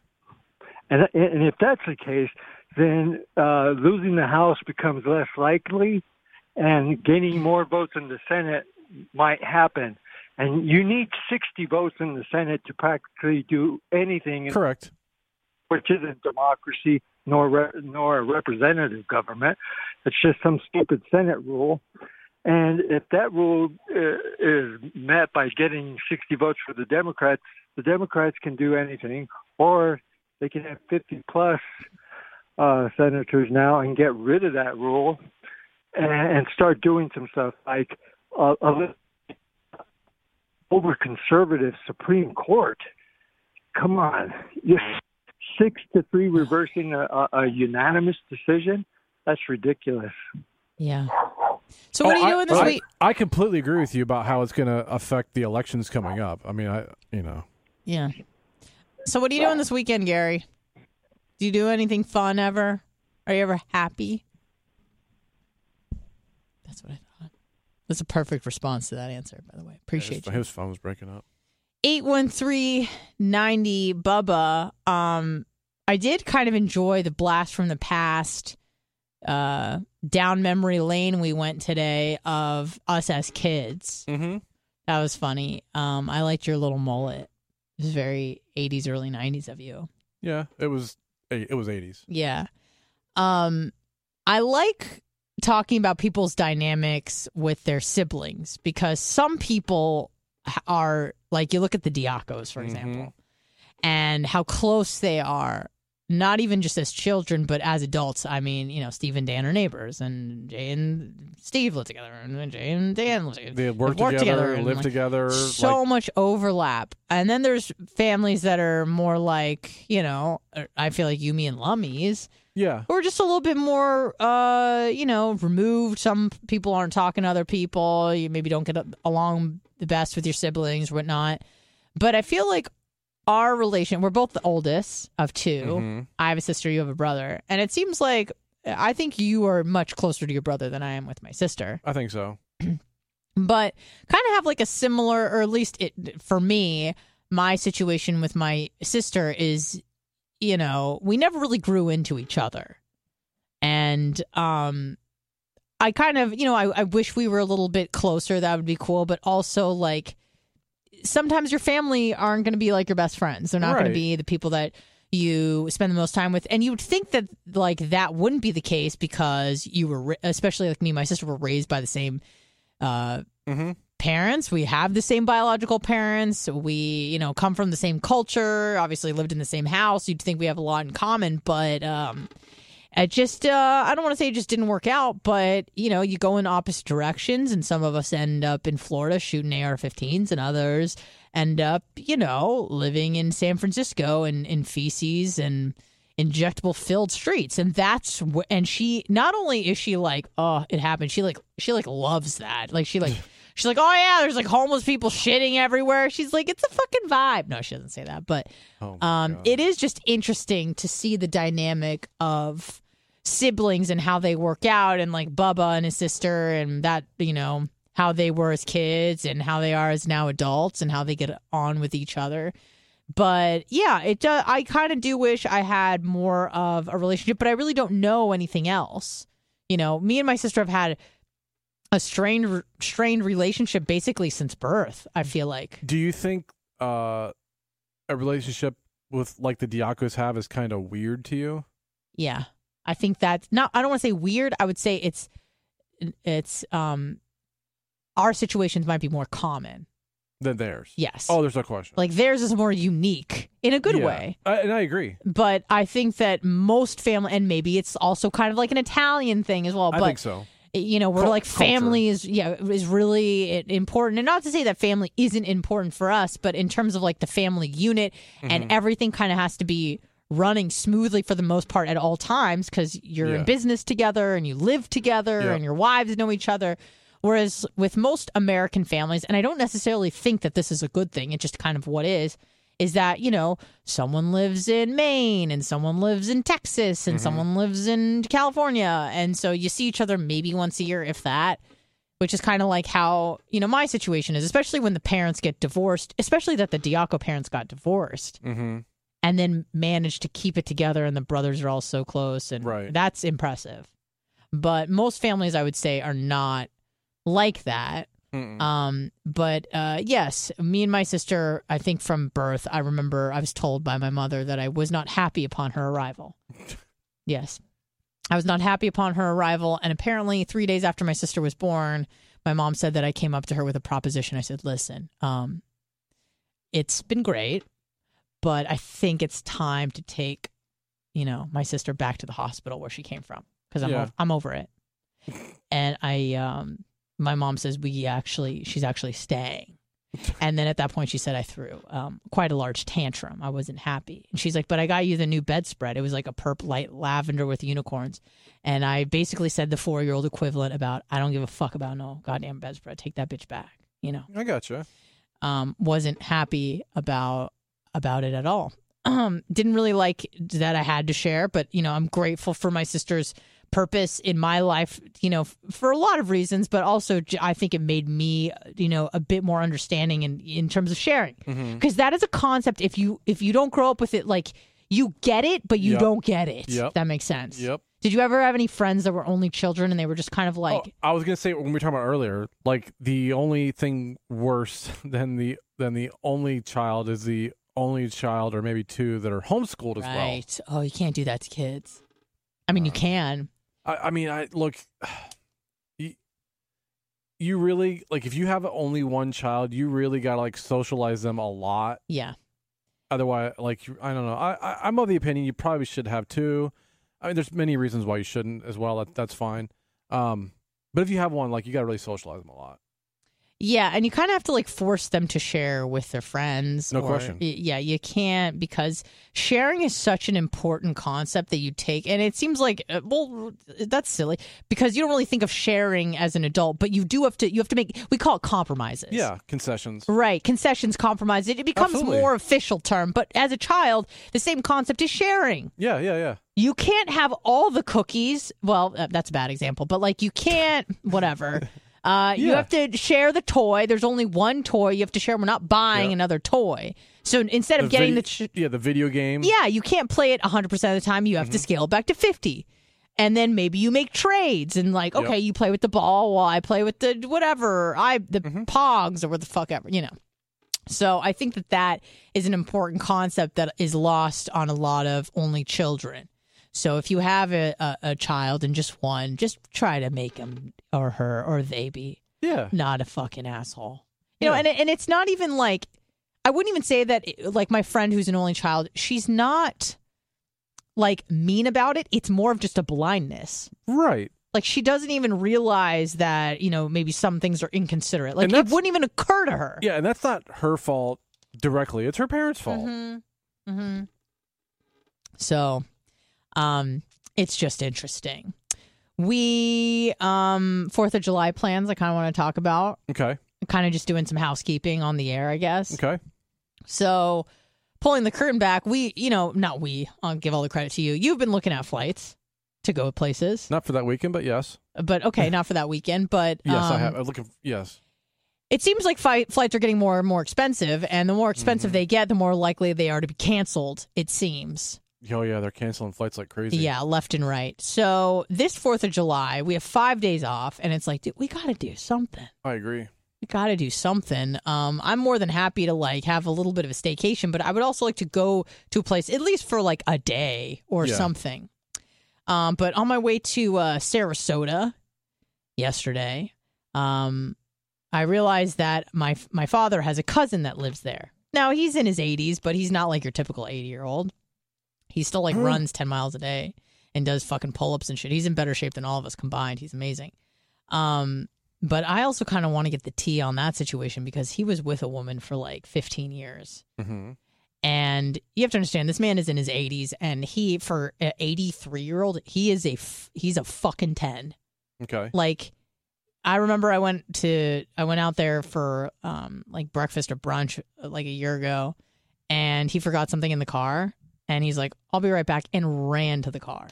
[SPEAKER 5] And, and if that's the case, then uh, losing the House becomes less likely, and gaining more votes in the Senate might happen. And you need 60 votes in the Senate to practically do anything,
[SPEAKER 3] Correct.
[SPEAKER 5] Which isn't democracy nor re- nor a representative government. It's just some stupid Senate rule. And if that rule uh, is met by getting 60 votes for the Democrats, the Democrats can do anything, or they can have 50 plus uh, senators now and get rid of that rule and, and start doing some stuff like uh, a over conservative Supreme Court. Come on, you six to three reversing a, a, a unanimous decision. That's ridiculous.
[SPEAKER 2] Yeah. So what
[SPEAKER 3] Oh,
[SPEAKER 2] are you
[SPEAKER 3] I-
[SPEAKER 2] doing this
[SPEAKER 3] I,
[SPEAKER 2] week?
[SPEAKER 3] I completely agree with you about how it's going to affect the elections coming up. I mean, I you know,
[SPEAKER 2] Yeah. So what are you doing this weekend, Gary? Do you do anything fun ever? Are you ever happy? That's what I thought. That's a perfect response to that answer, by the way.
[SPEAKER 3] his,
[SPEAKER 2] Appreciate you.
[SPEAKER 3] his phone's breaking up.
[SPEAKER 2] 81390 Bubba. Um, I did kind of enjoy the blast from the past uh, down memory lane we went today of us as kids.
[SPEAKER 3] Mm-hmm.
[SPEAKER 2] That was funny. Um, I liked your little mullet. It was very 80s, early 90s of you.
[SPEAKER 3] Yeah, it was it was eighties.
[SPEAKER 2] Yeah. Um I like talking about people's dynamics with their siblings because some people are like you look at the Diacos for example and how close they are not even just as children but as adults I mean you know Steve and Dan are neighbors and Jay and Steve live together and Jay and Dan live together
[SPEAKER 3] They work together,
[SPEAKER 2] together
[SPEAKER 3] live
[SPEAKER 2] like,
[SPEAKER 3] together.
[SPEAKER 2] so
[SPEAKER 3] like,
[SPEAKER 2] much overlap. And then there's families that are more like, you know, er, I feel like you, me, and Lummies,
[SPEAKER 3] yeah,
[SPEAKER 2] who are just a little bit more, uh, you know, removed. Some people aren't talking to other people. You maybe don't get along the best with your siblings, whatnot. But I feel like our relation, we're both the oldest of 2
[SPEAKER 3] Mhm.
[SPEAKER 2] I have a sister, you have a brother. And it seems like I think you are much closer to your brother than I am with my sister
[SPEAKER 3] I think so.
[SPEAKER 2] but kind of have like a similar or at least it for me my situation with my sister is you know we never really grew into each other and um i kind of you know i, I wish we were a little bit closer that would be cool but also like sometimes your family aren't going to be like your best friends they're not going
[SPEAKER 3] Right.
[SPEAKER 2] to be the people that you spend the most time with and you would think that like that wouldn't be the case because you were especially like me and my sister were raised by the same uh
[SPEAKER 3] Mm-hmm.
[SPEAKER 2] parents. We have the same biological parents. We, you know, come from the same culture, obviously lived in the same house. You'd think we have a lot in common, but um it just uh I don't want to say it just didn't work out, but you know, you go in opposite directions and some of us end up in Florida shooting AR-15s and others end up, you know, living in San Francisco and in feces and injectable filled streets. And that's wh- and she not only is she like oh it happened she like she like loves that. Like she like she's like oh yeah there's like homeless people shitting everywhere. She's like it's a fucking vibe. No she doesn't say that but
[SPEAKER 3] Oh
[SPEAKER 2] um
[SPEAKER 3] God.
[SPEAKER 2] it is just interesting to see the dynamic of siblings and how they work out and like Bubba and his sister and that, you know, how they were as kids and how they are as now adults and how they get on with each other. But yeah, it does. I kind of do wish I had more of a relationship, but I really don't know anything else. You know, me and my sister have had a strained, strained relationship basically since birth. I feel like.
[SPEAKER 3] Do you think uh, a relationship with like the Diacos have is kind of weird to you?
[SPEAKER 2] Yeah, I think that's not. I don't want to say weird. I would say it's, it's um, our situations might be more common.
[SPEAKER 3] Than theirs.
[SPEAKER 2] Yes.
[SPEAKER 3] Oh, there's no question.
[SPEAKER 2] Like theirs is more unique in a good
[SPEAKER 3] Yeah.
[SPEAKER 2] way.
[SPEAKER 3] I, and I agree.
[SPEAKER 2] But I think that most family, and maybe it's also kind of like an Italian thing as well.
[SPEAKER 3] I
[SPEAKER 2] but
[SPEAKER 3] think so.
[SPEAKER 2] you know, we're
[SPEAKER 3] Cul-
[SPEAKER 2] like
[SPEAKER 3] culture.
[SPEAKER 2] family is yeah is really important, and not to say that family isn't important for us, but in terms of like the family unit and
[SPEAKER 3] Mm-hmm.
[SPEAKER 2] everything kind of has to be running smoothly for the most part at all times because you're
[SPEAKER 3] Yeah.
[SPEAKER 2] in business together and you live together
[SPEAKER 3] Yeah.
[SPEAKER 2] and your wives know each other. Whereas with most American families, and I don't necessarily think that this is a good thing, it's just kind of what is, is that, you know, someone lives in Maine and someone lives in Texas and someone lives in California. And so you see each other maybe once a year, if that, which is kind of like how, you know, my situation is, especially when the parents get divorced, especially that the Diaco parents got divorced
[SPEAKER 3] Mm-hmm.
[SPEAKER 2] And then managed to keep it together and the brothers are all so close. And
[SPEAKER 3] Right.
[SPEAKER 2] that's impressive. But most families, I would say, are not like that.
[SPEAKER 3] Mm-mm.
[SPEAKER 2] Um, but uh, yes, me and my sister, I think from birth, I remember I was told by my mother that I was not happy upon her arrival. yes, I was not happy upon her arrival. And apparently, three days after my sister was born, my mom said that I came up to her with a proposition. I said, listen, um, it's been great, but I think it's time to take, you know, my sister back to the hospital where she came from because I'm,
[SPEAKER 3] Yeah.
[SPEAKER 2] ov- I'm over it. And I, um, my mom says we actually she's actually staying. And then at that point she said i threw um, quite a large tantrum. I wasn't happy. And she's like but i got you the new bedspread. It was like a purple light lavender with unicorns. And i basically said the four year old equivalent about i don't give a fuck about no goddamn bedspread. Take that bitch back you know?
[SPEAKER 3] I gotcha.
[SPEAKER 2] um, wasn't happy about about it at all. Um, didn't really like that I had to share, but you know, I'm grateful for my sister's purpose in my life. You know, f- for a lot of reasons, but also j- I think it made me, you know, a bit more understanding in in terms of sharing,
[SPEAKER 3] Mm-hmm.
[SPEAKER 2] because that is a concept. If you if you don't grow up with it, like you get it, but you
[SPEAKER 3] Yep.
[SPEAKER 2] don't get it.
[SPEAKER 3] Yep.
[SPEAKER 2] That makes sense.
[SPEAKER 3] Yep.
[SPEAKER 2] Did you ever have any friends that were only children and they were just kind of like,
[SPEAKER 3] oh, I was gonna say when we were talking about earlier, like the only thing worse than the than the only child is the only child or maybe two that are homeschooled as well.
[SPEAKER 2] right? Oh, you can't do that to kids. I mean, you
[SPEAKER 3] Uh,
[SPEAKER 2] can.
[SPEAKER 3] I, I mean, I look. You, you really like if you have only one child, you really gotta like socialize them a lot.
[SPEAKER 2] Yeah.
[SPEAKER 3] Otherwise, like I don't know. I, I I'm of the opinion you probably should have two. I mean, there's many reasons why you shouldn't as well. That that's fine. Um, but if you have one, like you gotta really socialize them a lot.
[SPEAKER 2] Yeah, and you kind of have to like force them to share with their friends.
[SPEAKER 3] No
[SPEAKER 2] or-
[SPEAKER 3] question.
[SPEAKER 2] Yeah, you can't because sharing is such an important concept that you take, and it seems like uh, well, that's silly because you don't really think of sharing as an adult, but you do have to. You have to make we call it compromises.
[SPEAKER 3] Yeah, concessions.
[SPEAKER 2] Right, concessions, compromise. It, it becomes
[SPEAKER 3] Absolutely.
[SPEAKER 2] more official term, but as a child, the same concept is sharing.
[SPEAKER 3] Yeah, yeah, yeah.
[SPEAKER 2] You can't have all the cookies. Well, uh, that's a bad example, but like you can't, whatever. Uh, You have to share the toy. There's only one toy. You have to share. We're not buying
[SPEAKER 3] Yeah.
[SPEAKER 2] another toy. So instead of getting
[SPEAKER 3] vid-
[SPEAKER 2] the,
[SPEAKER 3] yeah the video game.
[SPEAKER 2] yeah, you can't play it 100% of the time. You have
[SPEAKER 3] Mm-hmm.
[SPEAKER 2] to scale it back to 50. And then maybe you make trades and like,
[SPEAKER 3] Yep.
[SPEAKER 2] okay, you play with the ball while I play with the whatever, I the
[SPEAKER 3] Mm-hmm.
[SPEAKER 2] pogs or what the fuck ever, you know. So I think that that is an important concept that is lost on a lot of only children. So if you have a, a, a child and just one, just try to make him or her or they be
[SPEAKER 3] yeah.
[SPEAKER 2] not a fucking asshole. You know, and and it's not even like I wouldn't even say that like my friend who's an only child, she's not like mean about it. It's more of just a blindness.
[SPEAKER 3] Right.
[SPEAKER 2] Like she doesn't even realize that, you know, maybe some things are inconsiderate. Like it wouldn't even occur to her.
[SPEAKER 3] Yeah, and that's not her fault directly. It's her parents' fault.
[SPEAKER 2] Mm-hmm. Mm-hmm. So, um, it's just interesting. We um Fourth of July plans. I kind of want to talk about.
[SPEAKER 3] Okay.
[SPEAKER 2] Kind of just doing some housekeeping on the air, I guess.
[SPEAKER 3] Okay.
[SPEAKER 2] So, pulling the curtain back, we, you know, not we. I'll give all the credit to you. You've been looking at flights. to go places.
[SPEAKER 3] Not for that weekend, but yes.
[SPEAKER 2] But okay, not for that weekend. But
[SPEAKER 3] Yes, I
[SPEAKER 2] um,
[SPEAKER 3] have. I'm looking. Yes.
[SPEAKER 2] It seems like fi- flights are getting more and more expensive, and the more expensive
[SPEAKER 3] Mm-hmm.
[SPEAKER 2] they get, the more likely they are to be canceled. It seems.
[SPEAKER 3] Oh yeah, they're canceling flights like crazy.
[SPEAKER 2] Yeah, left and right. So this Fourth of July, we have five days off, and it's like, dude, we got to do something.
[SPEAKER 3] I agree.
[SPEAKER 2] We got to do something. Um, I'm more than happy to like have a little bit of a staycation, but I would also like to go to a place at least for like a day or
[SPEAKER 3] Yeah.
[SPEAKER 2] something. Um, but on my way to uh, Sarasota yesterday, um, I realized that my my father has a cousin that lives there. Now he's in his 80s, but he's not like your typical 80 year old. He still like runs 10 miles a day and does fucking pull ups and shit. He's in better shape than all of us combined. He's amazing. Um, but I also kind of want to get the tea on that situation because he was with a woman for like 15 years.
[SPEAKER 3] hmm
[SPEAKER 2] And you have to understand, this man is in his 80s, and he, for an 83 year old, he is a f- he's a fucking 10.
[SPEAKER 3] Okay.
[SPEAKER 2] Like, I remember I went to I went out there for um like breakfast or brunch uh, like a year ago, and he forgot something in the car, and he's like, "I'll be right back," and ran to the car.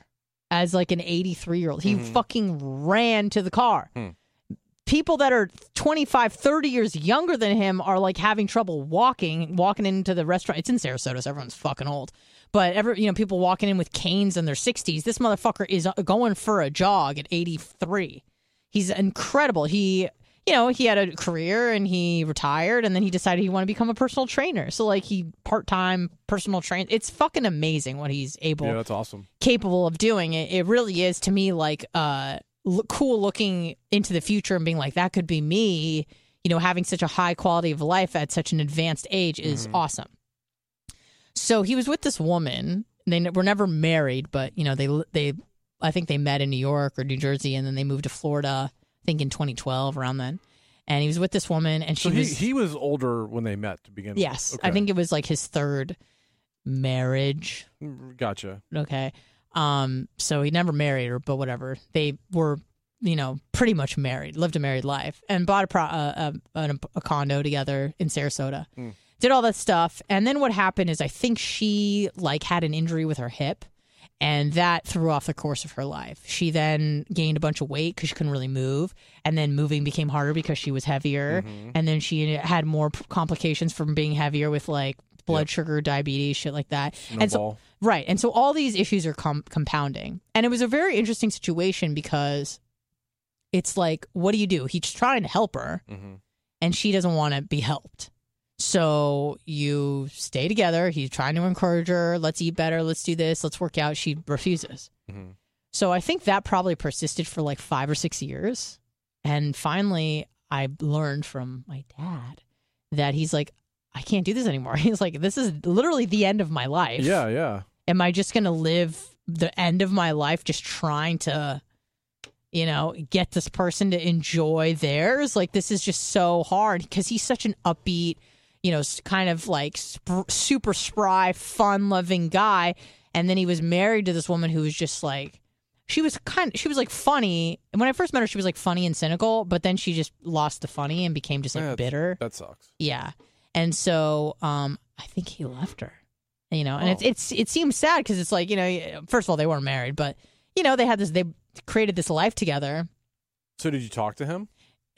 [SPEAKER 2] As like an 83 year old, he
[SPEAKER 3] Mhm.
[SPEAKER 2] fucking ran to the car.
[SPEAKER 3] Hmm.
[SPEAKER 2] People that are 25, 30 years younger than him are like having trouble walking, walking into the restaurant. It's in Sarasota, so everyone's fucking old. But ever, you know, people walking in with canes in their 60s. This motherfucker is uh, going for a jog at 83. He's incredible. He, you know, he had a career and he retired and then he decided he wanted to become a personal trainer. So like he part-time personal train. It's fucking amazing what he's able
[SPEAKER 3] Yeah, that's awesome.
[SPEAKER 2] capable of doing. It, it really is to me like uh cool looking into the future and being like that could be me, you know, having such a high quality of life at such an advanced age is awesome. So he was with this woman. They n- were never married, but you know, they they I think they met in New York or New Jersey and then they moved to Florida, think in 2012 around then. And he was with this woman and she
[SPEAKER 3] So he,
[SPEAKER 2] was
[SPEAKER 3] he was older when they met to begin with.
[SPEAKER 2] Yes,
[SPEAKER 3] with.
[SPEAKER 2] I think it was like his third marriage.
[SPEAKER 3] Gotcha.
[SPEAKER 2] Okay. Um, so he never married her, but whatever. They were, you know, pretty much married, lived a married life, and bought a pro- a, a, a condo together in Sarasota. Did all that stuff, and then what happened is I think she like had an injury with her hip, and that threw off the course of her life. She then gained a bunch of weight because she couldn't really move, and then moving became harder because she was heavier, and then she had more complications from being heavier with like blood sugar, diabetes, shit like that. and so Right. And so all these issues are com- compounding. And it was a very interesting situation because it's like, what do you do? He's trying to help her
[SPEAKER 3] Mhm.
[SPEAKER 2] and she doesn't want to be helped. So you stay together. He's trying to encourage her. Let's eat better. Let's do this. Let's work out. She refuses.
[SPEAKER 3] Mhm.
[SPEAKER 2] So I think that probably persisted for like five or six years. And finally, I learned from my dad that he's like, I can't do this anymore. He's like, this is literally the end of my life
[SPEAKER 3] Yeah, yeah.
[SPEAKER 2] am I just going to live the end of my life just trying to, you know, get this person to enjoy theirs? Like, this is just so hard because he's such an upbeat, you know, kind of like sp- super spry, fun loving guy. And then he was married to this woman who was just like, she was kind she was like funny. And when I first met her, she was like funny and cynical, but then she just lost the funny and became just like
[SPEAKER 3] Yeah,
[SPEAKER 2] bitter.
[SPEAKER 3] That sucks.
[SPEAKER 2] Yeah. And so um I think he left her. You know, and
[SPEAKER 3] Oh.
[SPEAKER 2] it's it's it seems sad because it's like, you know, first of all they weren't married, but you know, they had this they created this life together.
[SPEAKER 3] So did you talk to him?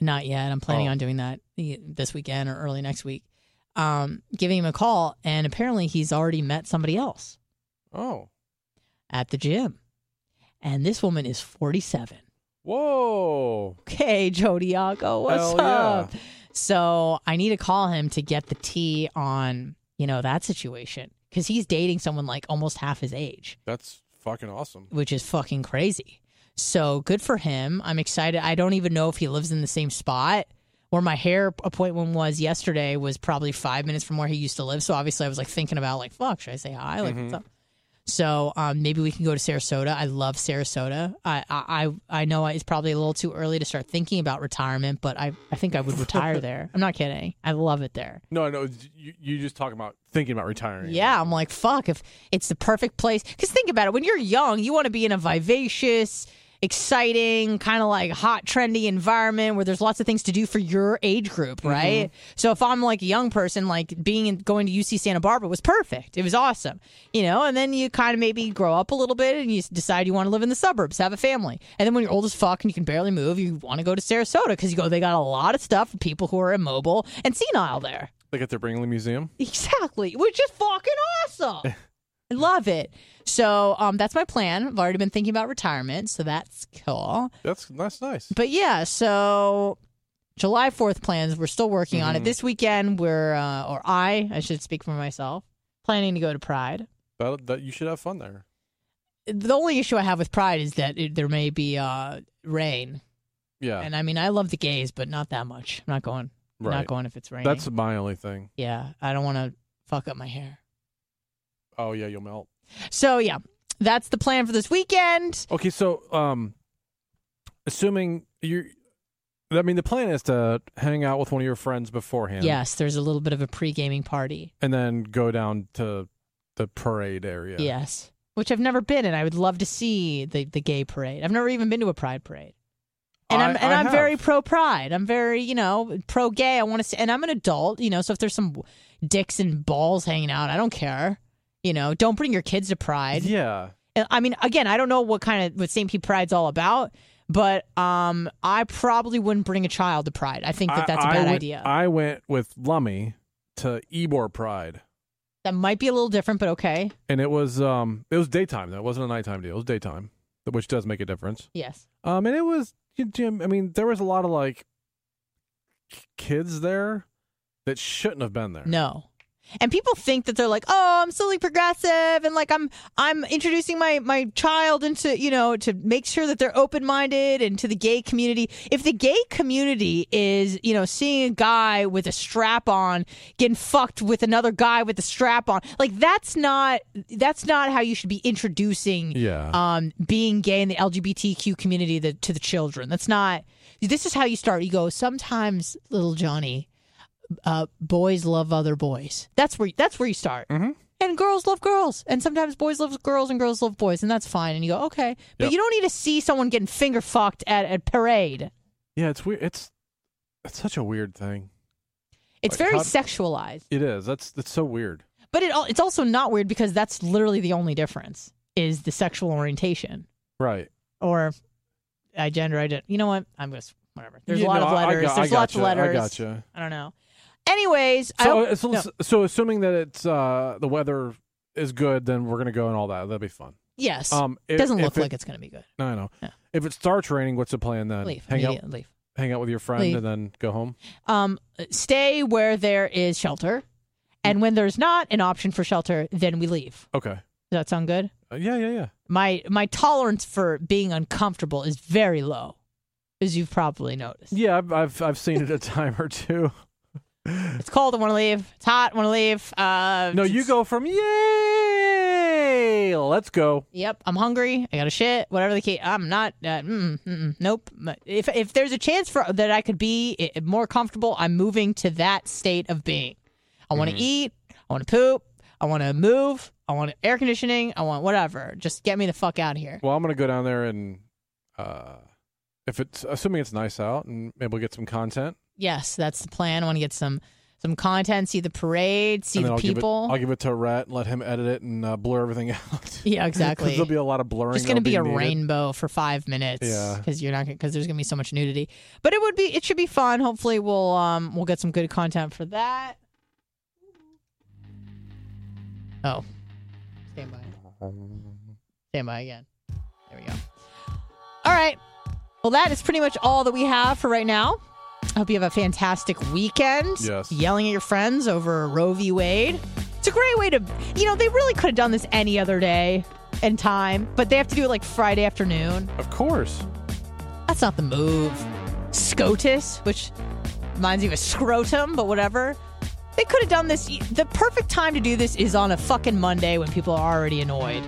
[SPEAKER 2] Not yet. I'm planning
[SPEAKER 3] Oh.
[SPEAKER 2] on doing that this weekend or early next week. Um giving him a call and apparently he's already met somebody else
[SPEAKER 3] Oh.
[SPEAKER 2] at the gym. And this woman is 47.
[SPEAKER 3] Whoa.
[SPEAKER 2] Okay, Joe Diaco, what's
[SPEAKER 3] Hell yeah.
[SPEAKER 2] up? So I need to call him to get the tea on, you know, that situation because he's dating someone like almost half his age,
[SPEAKER 3] That's fucking awesome.
[SPEAKER 2] which is fucking crazy. So good for him. I'm excited. I don't even know if he lives in the same spot. Where my hair appointment was yesterday was probably five minutes from where he used to live. So obviously I was like thinking about like, fuck, should I say hi? Like, what's up? So um, maybe we can go to Sarasota. I love Sarasota. I, I I I know it's probably a little too early to start thinking about retirement, but I, I think I would retire there. I'm not kidding. I love it there.
[SPEAKER 3] No, no. You, you just talking about thinking about retiring.
[SPEAKER 2] Yeah, I'm like, fuck, if it's the perfect place. Because think about it, when you're young, you want to be in a vivacious, exciting, kind of like hot, trendy environment where there's lots of things to do for your age group, mm-hmm. right? So if I'm like a young person, like being in, going to UC Santa Barbara was perfect. It was awesome, you know. And then you kind of maybe grow up a little bit and you decide you want to live in the suburbs, have a family. And then when you're old as fuck and you can barely move, you want to go to Sarasota because you go. They got a lot of stuff for people who are immobile and senile there.
[SPEAKER 3] They get their Ringling Museum.
[SPEAKER 2] Exactly, which is fucking awesome. I love it. So um, that's my plan. I've already been thinking about retirement, so that's cool.
[SPEAKER 3] That's that's nice.
[SPEAKER 2] But yeah, so July Fourth plans. We're still working on it. This weekend, we're uh, or I, I should speak for myself, planning to go to Pride.
[SPEAKER 3] That, that you should have fun there.
[SPEAKER 2] The only issue I have with Pride is that it, there may be uh, rain,
[SPEAKER 3] Yeah,
[SPEAKER 2] and I mean I love the gays, but not that much. I'm not going. I'm
[SPEAKER 3] right.
[SPEAKER 2] Not going if it's raining.
[SPEAKER 3] That's my only thing.
[SPEAKER 2] yeah. I don't want to fuck up my hair.
[SPEAKER 3] Oh yeah, you'll melt.
[SPEAKER 2] So yeah, that's the plan for this weekend.
[SPEAKER 3] Okay, so um, assuming you, I mean, the plan is to hang out with one of your friends beforehand.
[SPEAKER 2] Yes, there's a little bit of a pre gaming party.
[SPEAKER 3] and then go down to the parade area.
[SPEAKER 2] Yes, which I've never been, and I would love to see the the gay parade. I've never even been to a pride parade. And
[SPEAKER 3] I-
[SPEAKER 2] I'm and
[SPEAKER 3] I
[SPEAKER 2] I'm very pro pride. I'm very you know pro gay. I want to see, and I'm an adult. You know, so if there's some dicks and balls hanging out, I don't care. You know, don't bring your kids to pride.
[SPEAKER 3] Yeah.
[SPEAKER 2] I mean, again, I don't know what kind of what St. Pete Pride's all about, but um, I probably wouldn't bring a child to Pride. I think that that's a
[SPEAKER 3] I
[SPEAKER 2] bad
[SPEAKER 3] went-
[SPEAKER 2] idea.
[SPEAKER 3] I went with Lummy to Ybor Pride,
[SPEAKER 2] that might be a little different, but okay.
[SPEAKER 3] and it was um it was daytime. That wasn't a nighttime deal. It was daytime, which does make a difference.
[SPEAKER 2] Yes.
[SPEAKER 3] Um, and it was Jim. I mean, there was a lot of like kids there that shouldn't have been there.
[SPEAKER 2] No. And people think that they're like, "Oh, I'm silly progressive and like I'm I'm introducing my my child into, you know, to make sure that they're open-minded and to the gay community. If the gay community is, you know, seeing a guy with a strap on getting fucked with another guy with a strap on, like that's not that's not how you should be introducing
[SPEAKER 3] Yeah.
[SPEAKER 2] um, being gay in the LGBTQ community the, to the children. That's not. This is how you start. You go. Sometimes, little Johnny, uh, boys love other boys. That's where that's where you start. Mm-hmm. And girls love girls, and sometimes boys love girls and girls love boys, and that's fine. And you go, okay, but
[SPEAKER 3] Yep.
[SPEAKER 2] you don't need to see someone getting finger fucked at a parade.
[SPEAKER 3] yeah, it's weird. It's it's such a weird thing.
[SPEAKER 2] It's
[SPEAKER 3] Like,
[SPEAKER 2] very
[SPEAKER 3] how-
[SPEAKER 2] sexualized,
[SPEAKER 3] It is. That's that's so weird.
[SPEAKER 2] but it it's also not weird because that's literally the only difference is the sexual orientation
[SPEAKER 3] Right.
[SPEAKER 2] or I gender identity. You know what? I'm just whatever. There's
[SPEAKER 3] Yeah,
[SPEAKER 2] a lot
[SPEAKER 3] no,
[SPEAKER 2] of
[SPEAKER 3] I- I
[SPEAKER 2] letters.
[SPEAKER 3] got- I
[SPEAKER 2] There's lots of
[SPEAKER 3] gotcha. I
[SPEAKER 2] letters.
[SPEAKER 3] gotcha.
[SPEAKER 2] I don't know. Anyways,
[SPEAKER 3] So, uh, so,
[SPEAKER 2] no.
[SPEAKER 3] so assuming that it's uh the weather is good, then we're gonna go and all that. That'll be fun.
[SPEAKER 2] yes,
[SPEAKER 3] Um,
[SPEAKER 2] it doesn't look
[SPEAKER 3] it-
[SPEAKER 2] like it's going to be good.
[SPEAKER 3] No, I know. If it starts raining, what's the plan then?
[SPEAKER 2] Leave,
[SPEAKER 3] Hang out,
[SPEAKER 2] leave.
[SPEAKER 3] hang out with your friend,
[SPEAKER 2] Leave.
[SPEAKER 3] and then go home.
[SPEAKER 2] Um, stay where there is shelter, and when there's not an option for shelter, then we leave.
[SPEAKER 3] Okay.
[SPEAKER 2] Does that sound good?
[SPEAKER 3] Uh, yeah, yeah, yeah.
[SPEAKER 2] My my tolerance for being uncomfortable is very low, as you've probably noticed.
[SPEAKER 3] Yeah, I've I've, I've seen it a time or two.
[SPEAKER 2] It's cold. I want to leave. It's hot. I want to leave. Uh,
[SPEAKER 3] No, you go from yay, let's go.
[SPEAKER 2] Yep, I'm hungry. I got a shit. Whatever the case, I'm not. Uh, mm, mm, mm, nope. If if there's a chance for that I could be more comfortable, I'm moving to that state of being. I want to eat. I want to poop. I want to move. I want air conditioning. I want whatever. Just get me the fuck out of here.
[SPEAKER 3] Well, I'm gonna go down there and uh, if it's assuming it's nice out, and maybe we'll get some content.
[SPEAKER 2] Yes, that's the plan. I want to get some some content. See the parade. See the
[SPEAKER 3] I'll
[SPEAKER 2] people.
[SPEAKER 3] Give it, I'll give it to Rhett and let him edit it and uh, blur everything out.
[SPEAKER 2] Yeah, exactly.
[SPEAKER 3] there'll be a lot of blurring.
[SPEAKER 2] Just going to
[SPEAKER 3] that'll
[SPEAKER 2] be a
[SPEAKER 3] needed.
[SPEAKER 2] rainbow for five minutes.
[SPEAKER 3] Yeah.
[SPEAKER 2] because you're not because there's going to be so much nudity. But it would be it should be fun. Hopefully, we'll um we'll get some good content for that. Oh, stand by. Stand by again. There we go. All right. Well, that is pretty much all that we have for right now. I hope you have a fantastic weekend.
[SPEAKER 3] Yes.
[SPEAKER 2] Yelling at your friends over Roe v. Wade. It's a great way to, you know, they really could have done this any other day and time, but they have to do it like Friday afternoon.
[SPEAKER 3] Of course.
[SPEAKER 2] That's not the move. SCOTUS, which reminds me of a scrotum, but whatever. They could have done this. The perfect time to do this is on a fucking Monday when people are already annoyed.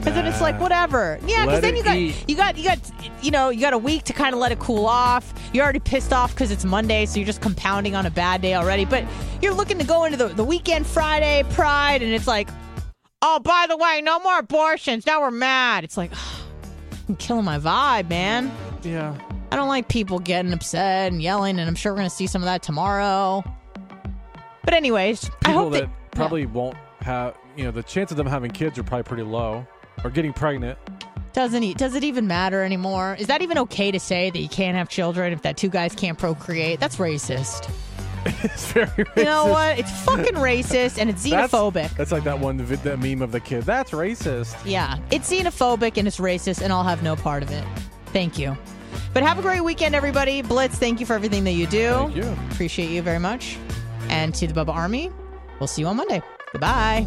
[SPEAKER 2] Because then it's like whatever. Yeah, because then you got
[SPEAKER 3] eat.
[SPEAKER 2] you got you got you know you got a week to kind of let it cool off. You're already pissed off because it's Monday, so you're just compounding on a bad day already. But you're looking to go into the, the weekend, Friday, Pride, and it's like, oh, by the way, no more abortions. Now we're mad. It's like, I'm killing my vibe, man.
[SPEAKER 3] Yeah.
[SPEAKER 2] I don't like people getting upset and yelling, and I'm sure we're gonna see some of that tomorrow. But anyways, I
[SPEAKER 3] People
[SPEAKER 2] hope
[SPEAKER 3] that
[SPEAKER 2] that
[SPEAKER 3] probably won't have, you know, the chance of them having kids are probably pretty low or getting pregnant.
[SPEAKER 2] doesn't e- does it even matter anymore? Is that even okay to say that you can't have children if that two guys can't procreate? That's racist.
[SPEAKER 3] it's very racist.
[SPEAKER 2] You know what? It's fucking racist and it's
[SPEAKER 3] That's-
[SPEAKER 2] xenophobic.
[SPEAKER 3] That's, like that one, vid- that meme of the kid. That's racist.
[SPEAKER 2] Yeah, it's xenophobic and it's racist, and I'll have no part of it. Thank you. But have a great weekend, everybody. Blitz, thank you for everything that you do.
[SPEAKER 3] Thank you.
[SPEAKER 2] Appreciate you very much. And to the Bubba Army, we'll see you on Monday. Goodbye.